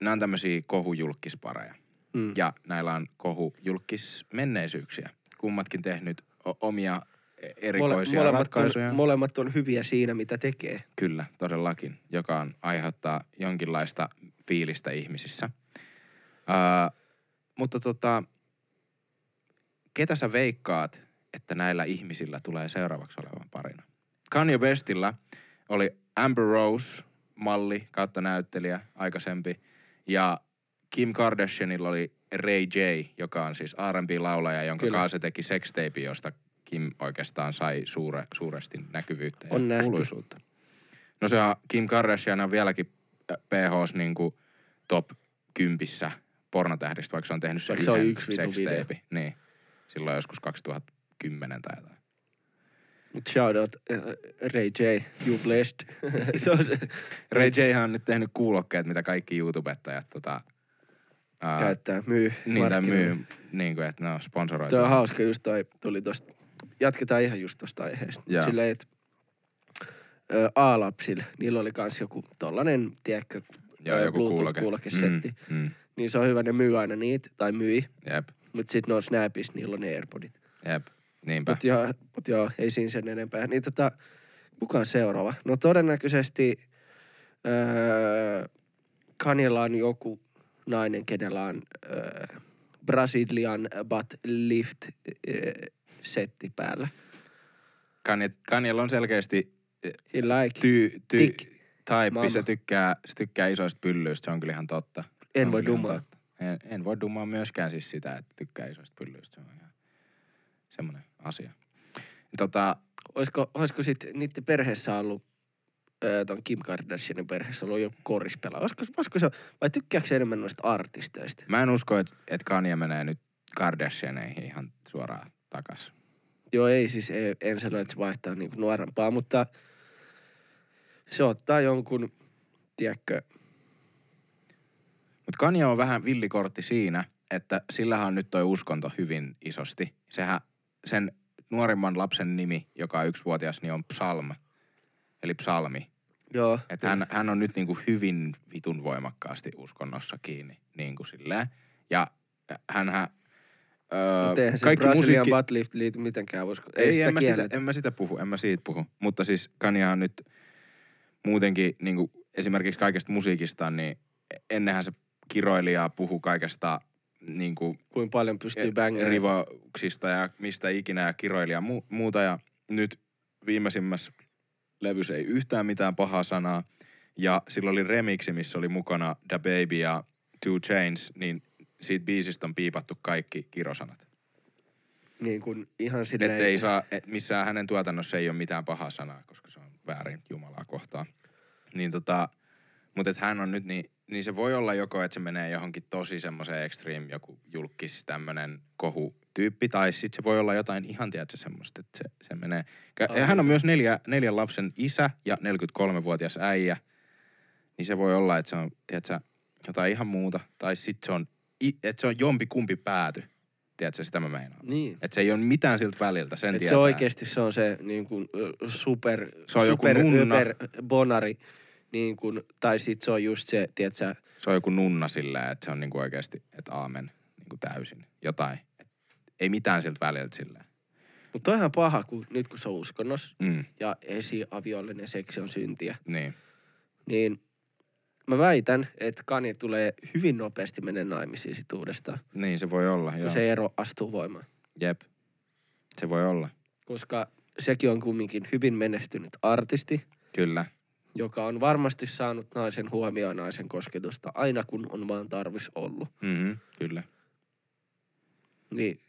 nämä on tämmöisiä kohujulkkispareja. Mm. Ja näillä on kohujulkkismenneisyyksiä. Kummatkin tehnyt o- omia e- erikoisia molemmat, ratkaisuja. on, molemmat on hyviä siinä, mitä tekee. Kyllä, todellakin, joka on aiheuttaa jonkinlaista fiilistä ihmisissä. Uh, mutta tota, ketä sä veikkaat, että näillä ihmisillä tulee seuraavaksi olevan parina? Kanye Westillä oli Amber Rose, malli kautta näyttelijä, aikaisempi. Ja Kim Kardashianilla oli Ray J, joka on siis R&B-laulaja, jonka Kyllä. kanssa se teki sextape, josta Kim oikeastaan sai suure, suuresti näkyvyyttä ja On nähty. kuuluisuutta. No se on, Kim Kardashian on vieläkin äh, PHs niinku top kympissä pornotähdistä, vaikka se on tehnyt Vaikka se on yksi sextape. Niin. Silloin joskus 2010 tai jotain. Mut shout out uh, Ray J, you blessed. se on se, Ray J on nyt tehnyt kuulokkeet, mitä kaikki YouTubettajat tota, ää, käyttää, myy. niin tai markkinoi. myy, niin kuin, että ne on sponsoroitu. Tuo on hauska just toi, tuli tosta, jatketaan ihan just tosta aiheesta. Joo. Silleen, että ö, A-lapsilla, niillä oli kans joku tollanen, tiedätkö, Joo, joku kuuloke. Bluetooth-kuulokesetti. Mm, mm, Niin se on hyvä, ne myy aina niitä, tai myi. jep, Mut sit ne on Snapissa, niillä on ne Airpodit. jep, niinpä. Mut joo, mut joo, ei siinä sen enempää. Niin tota, kuka on seuraava? No todennäköisesti öö, Kanyella on joku nainen, kenellä on öö, Brazilian butt lift öö, setti päällä. Kanye, Kanyella on selkeästi He like. ty, ty, Tik. type, se tykkää, se tykkää isoista pyllyistä, se on kyllä ihan totta. Se En voi dumaa. En, en voi dumaa myöskään siis sitä, että tykkää isoista pyllyistä, se on ihan semmoinen asia. Tota, Olisiko, olisiko sit niiden perheessä ollut, ton Kim Kardashianin perheessä ollut joku korispelaaja? Olisiko, olisiko se, vai tykkääkö se enemmän noista artisteista? mä en usko, että et Kanye menee nyt Kardashianeihin ihan suoraan takas. Joo, ei siis, ei, en sano, että se vaihtaa niinku nuorempaa, mutta se ottaa jonkun, tiedätkö, Mutta Kanye on vähän villikortti siinä, että sillähän on nyt toi uskonto hyvin isosti. Sehän, sen nuorimman lapsen nimi, joka on yksivuotias, niin on Psalm. Eli psalmi. joo. Että hän, hän on nyt niinku hyvin vitun voimakkaasti uskonnossa kiinni. Niin kuin silleen. Ja hänhän... Öö, se kaikki Brasilian musiikki... butt lift liity mitenkään, ei, Ei, sitä en, mä sitä, en mä sitä puhu, en mä siitä puhu. Mutta siis Kanyahan nyt muutenkin niin kuin esimerkiksi kaikesta musiikistaan, niin ennenhän se kiroili ja puhu kaikesta niin kuin Kuin paljon pystyy bangaamaan. rivoksista ja mistä ikinä ja kiroili ja mu- muuta. Ja nyt viimeisimmässä levyssä ei yhtään mitään pahaa sanaa. Ja sillä oli remiksi, missä oli mukana Da Baby ja Two Chains, niin siitä biisistä on piipattu kaikki kirosanat. Niin kuin ihan silleen. Että ei saa, et missään hänen tuotannossa ei ole mitään pahaa sanaa, koska se on väärin Jumalaa kohtaan. Niin tota, mutta että hän on nyt niin, niin se voi olla joko, että se menee johonkin tosi semmoiseen extreme, joku julkis tämmönen kohutyyppi, tai sitten se voi olla jotain ihan, tiedätkö, semmoista, että se, se menee. Ja hän on myös neljä, neljän lapsen isä ja 43-vuotias äijä. niin se voi olla, että se on, tiedätkö, jotain ihan muuta. Tai sitten se on, että se on jompi kumpi pääty. Tiedätkö, sitä mä meinaan. Niin. Että se ei ole mitään siltä väliltä, sen Et tietää. se oikeasti se on se niin kuin, super, Se on joku super nunna. öper bonari. Niin kuin, tai sit se on just se, tiedätkö, Se on joku nunna silleen, että se on niinku oikeasti, että aamen niinku täysin. Jotain. Et ei mitään siltä väliltä silleen. mutta toihan paha, kun nyt kun se on uskonnos Mm, ja esiaviollinen seksi on syntiä, niin. niin mä väitän, että Kanye tulee hyvin nopeasti mennä naimisiin sit uudestaan, Niin se voi olla, joo. kun se ero astuu voimaan. Jep. Se voi olla. Koska sekin on kumminkin hyvin menestynyt artisti, Kyllä. Joka on varmasti saanut naisen huomioon naisen kosketusta aina kun on vaan tarvis ollut. Mm-hmm. Kyllä. Niin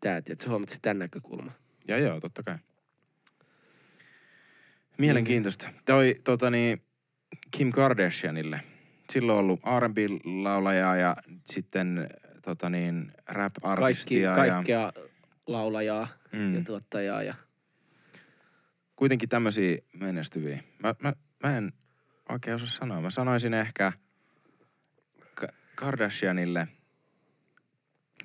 tää, että sä huomaat tämän näkökulman. Ja joo, totta kai. Mielenkiintoista. Toi tota niin, Kim Kardashianille. Silloin on ollut R&B-laulaja ja sitten tota niin, Kaikki, rap-artistia. ja kaikkea laulajaa Mm. ja tuottajaa ja kuitenkin tämmöisiä menestyviä. Mä, mä, mä en oikein osaa sanoa. Mä sanoisin ehkä Ka- Kardashianille.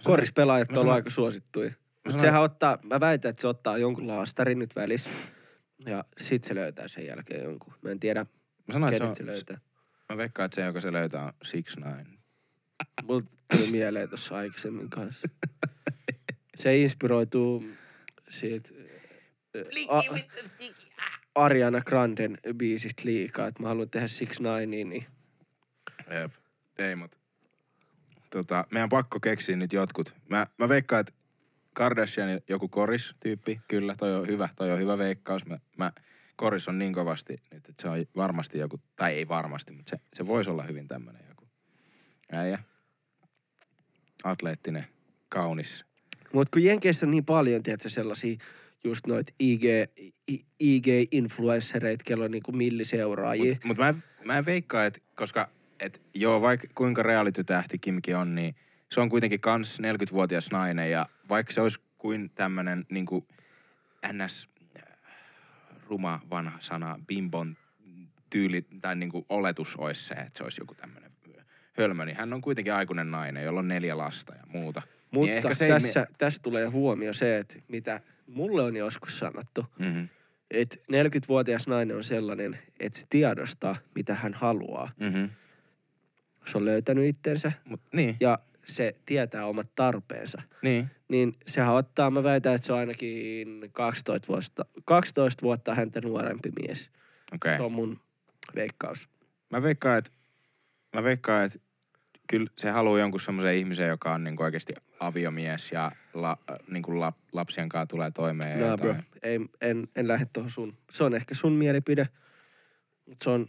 korispelaajat on aika suosittuja. Mutta sehän ottaa, mä väitän, että se ottaa jonkun laastarin nyt välissä. Ja sit se löytää sen jälkeen jonkun. Mä en tiedä, Mä sanoin, että kenet se se on, löytää. mä veikkaan, että se, joka se löytää, on Six Nine. Mulla tuli mieleen tuossa aikaisemmin kanssa. Se inspiroituu siitä a- Ariana Granden biisistä liikaa, että mä haluan tehdä Six Nine, niin Jep. Ei, mut. Tota, meidän pakko keksiä nyt jotkut. Mä, mä veikkaan, että Kardashian joku koris-tyyppi. Kyllä, toi on hyvä, toi on hyvä veikkaus. Mä, mä, koris on niin kovasti nyt, että se on varmasti joku, tai ei varmasti, mutta se, se voisi olla hyvin tämmönen joku. Äijä. Atleettinen, kaunis. Mutta kun Jenkeissä on niin paljon, tiedätkö, sellaisia just noit IG, IG-influenssereita, kello on niinku milliseuraajia. Mutta mut mä, mä en veikkaa, että koska et joo, vaikka kuinka reality-tähti Kimkin on, niin se on kuitenkin kans 40-vuotias nainen ja vaikka se olisi kuin tämmönen niinku ns. äh, ruma vanha sana bimbon tyyli tai niinku oletus olisi se, että se olisi joku tämmönen hölmö, niin hän on kuitenkin aikuinen nainen, jolla on neljä lasta ja muuta. Mutta niin ehkä se tässä, Ei tässä tulee huomio se, että mitä mulle on joskus sanottu, mm-hmm. että 40-vuotias nainen on sellainen, että se tiedostaa, mitä hän haluaa. Mm-hmm. Se on löytänyt itsensä Mut, niin, ja se tietää omat tarpeensa. niin. Niin sehän ottaa, mä väitän, että se on ainakin 12 vuotta, 12 vuotta häntä nuorempi mies. Okei. Se Okay. on mun veikkaus. Mä veikkaan, että mä veikkaan, että kyllä se haluaa jonkun semmoisen ihmisen, joka on niinku oikeasti aviomies ja la, niinku la, lapsien kanssa tulee toimeen. No bro, ei, en, en lähde tuohon sun. Se on ehkä sun mielipide, mutta se on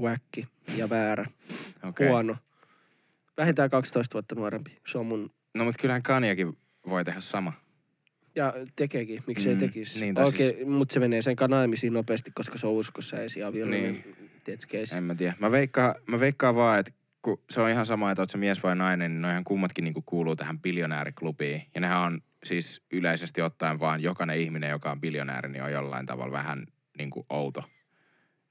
wacki ja väärä. Okei. Huono. Vähintään 12 vuotta nuorempi. Se on mun... No mutta kyllähän Kanyakin voi tehdä sama. Ja tekeekin, miksei Mm, mm, tekisi. niin, Okei, siis... mutta se menee sen kanssa naimisiin nopeasti, koska se on uskossa esiaviollinen. Niin. Niin. Tiedätkö. En mä tiedä. Mä veikkaan, mä veikkaan vaan, että kun se on ihan sama, että oot se mies vai nainen, niin noihan kummatkin niinku kuuluu tähän biljonääriklubiin. Ja nehän on siis yleisesti ottaen vaan jokainen ihminen, joka on biljonääri, niin on jollain tavalla vähän niinku outo.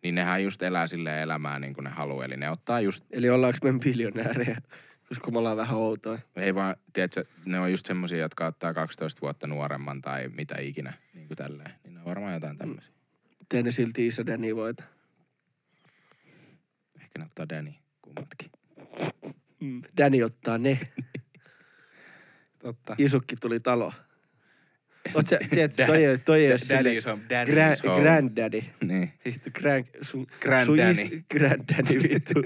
Niin nehän just elää sille elämää niin kuin ne haluaa. Eli ne ottaa just Eli ollaanko me biljonäärejä, koska me ollaan vähän outoja. Ei vaan, tiedätkö, ne on just semmosia, jotka ottaa 12 vuotta nuoremman tai mitä ikinä, niin kuin tälleen. Niin ne on varmaan jotain tämmöisiä. Mutta ei ne silti iso Danny voita. Ehkä ne ottaa Danny kummatkin. Mm. Danny ottaa ne. Totta. Isukki tuli talo. Oot sä, tiedätkö, toi, ei- toi ei ole Daddy is home, daddy is home. granddaddy. Niin. Vittu, grand, sun, Granddaddy. sun is, granddaddy vittu.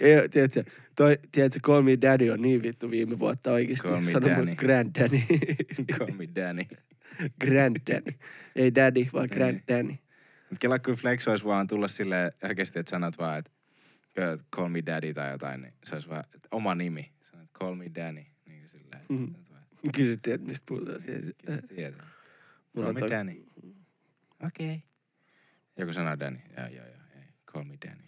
ei, oo, tiedätkö, toi, tiedätkö, call me daddy on niin vittu viime vuotta oikeesti. Call me Sano mun Danny. granddaddy. Call me Danny. granddaddy. Ei daddy, vaan Niin. granddaddy. Mut kela kun flex olisi vaan tulla silleen oikeesti, että sanot vaan, että call me daddy tai jotain, niin se olisi että oma nimi. Sanot call me Danny. Niin kuin silleen. Sanot vaan, Kyllä sä tiedät, mistä puhutaan. Kyllä tiedät. Call me Danny. Okei. Okay. Joku sanoo Danny. Joo, joo, joo. Ei. Call me Danny.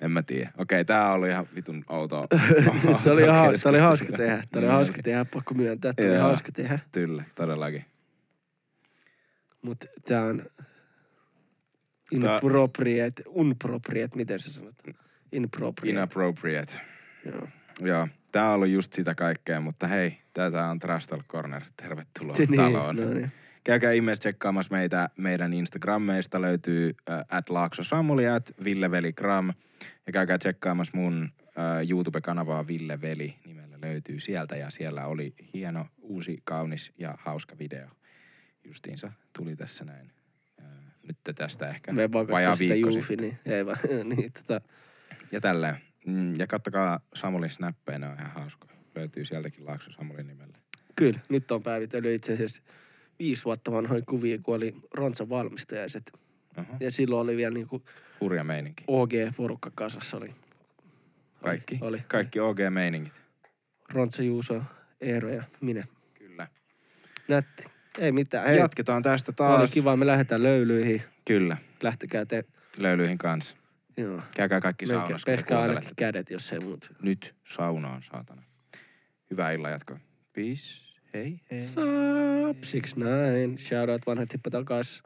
En mä tiedä. Okei, tää on ollut ihan vitun outoa. Tämä oli, ihan, tää oli hauska tehdä. Tämä oli Niin hauska oli. tehdä, pakko myöntää. Tämä oli hauska tehdä. Kyllä, todellakin. Mutta tämä on... Inappropriate, unpropriate, miten se sanotaan? Inappropriate. Inappropriate. Joo. Joo, tää on ollut just sitä kaikkea, mutta hei, tätä on Trash Talk Corner. Tervetuloa niin, taloon. no niin. Käykää ihmeessä tsekkaamassa meitä meidän Instagrammeista. Löytyy äh, at Laakso Samuli, at Ville Veli Gram. Ja käykää tsekkaamassa mun äh, YouTube-kanavaa Ville Veli nimellä löytyy sieltä. Ja siellä oli hieno, uusi, kaunis ja hauska video. Justiinsa tuli tässä näin. Äh, nyt tästä ehkä Me vajaa sitä viikko Juufi, sitten. niin ei vaan, niin tota, Ja tälleen. Mm, Ja kattokaa Samulin snappeja, ne on ihan hauskoja. Löytyy sieltäkin Laakso Samulin nimellä. kyllä, nyt on päivitellyt itse asiassa viisi vuotta vanhoja kuvia, kun oli Ronsan valmistajaiset. Oho. Ja silloin oli vielä niinku Hurja meininki. OG-porukka kasassa. Oli, Kaikki, Oli, oli. kaikki OG-meiningit. Rontsa, Juuso, Eero ja minä. Kyllä. Nätti. Ei mitään. Hei. Jatketaan tästä oli taas. kiva. Me lähdetään löylyihin. Kyllä, Lähtekää te. löylyihin kanssa. Joo. Käykää kaikki Menkää, saunassa, peskää ainakin kädet, jos ei muut. Nyt saunaan, saatana. Hyvää illan jatkoa. Peace. Hei hei. Sup, 6 9 Shout out vanhat tippa takas.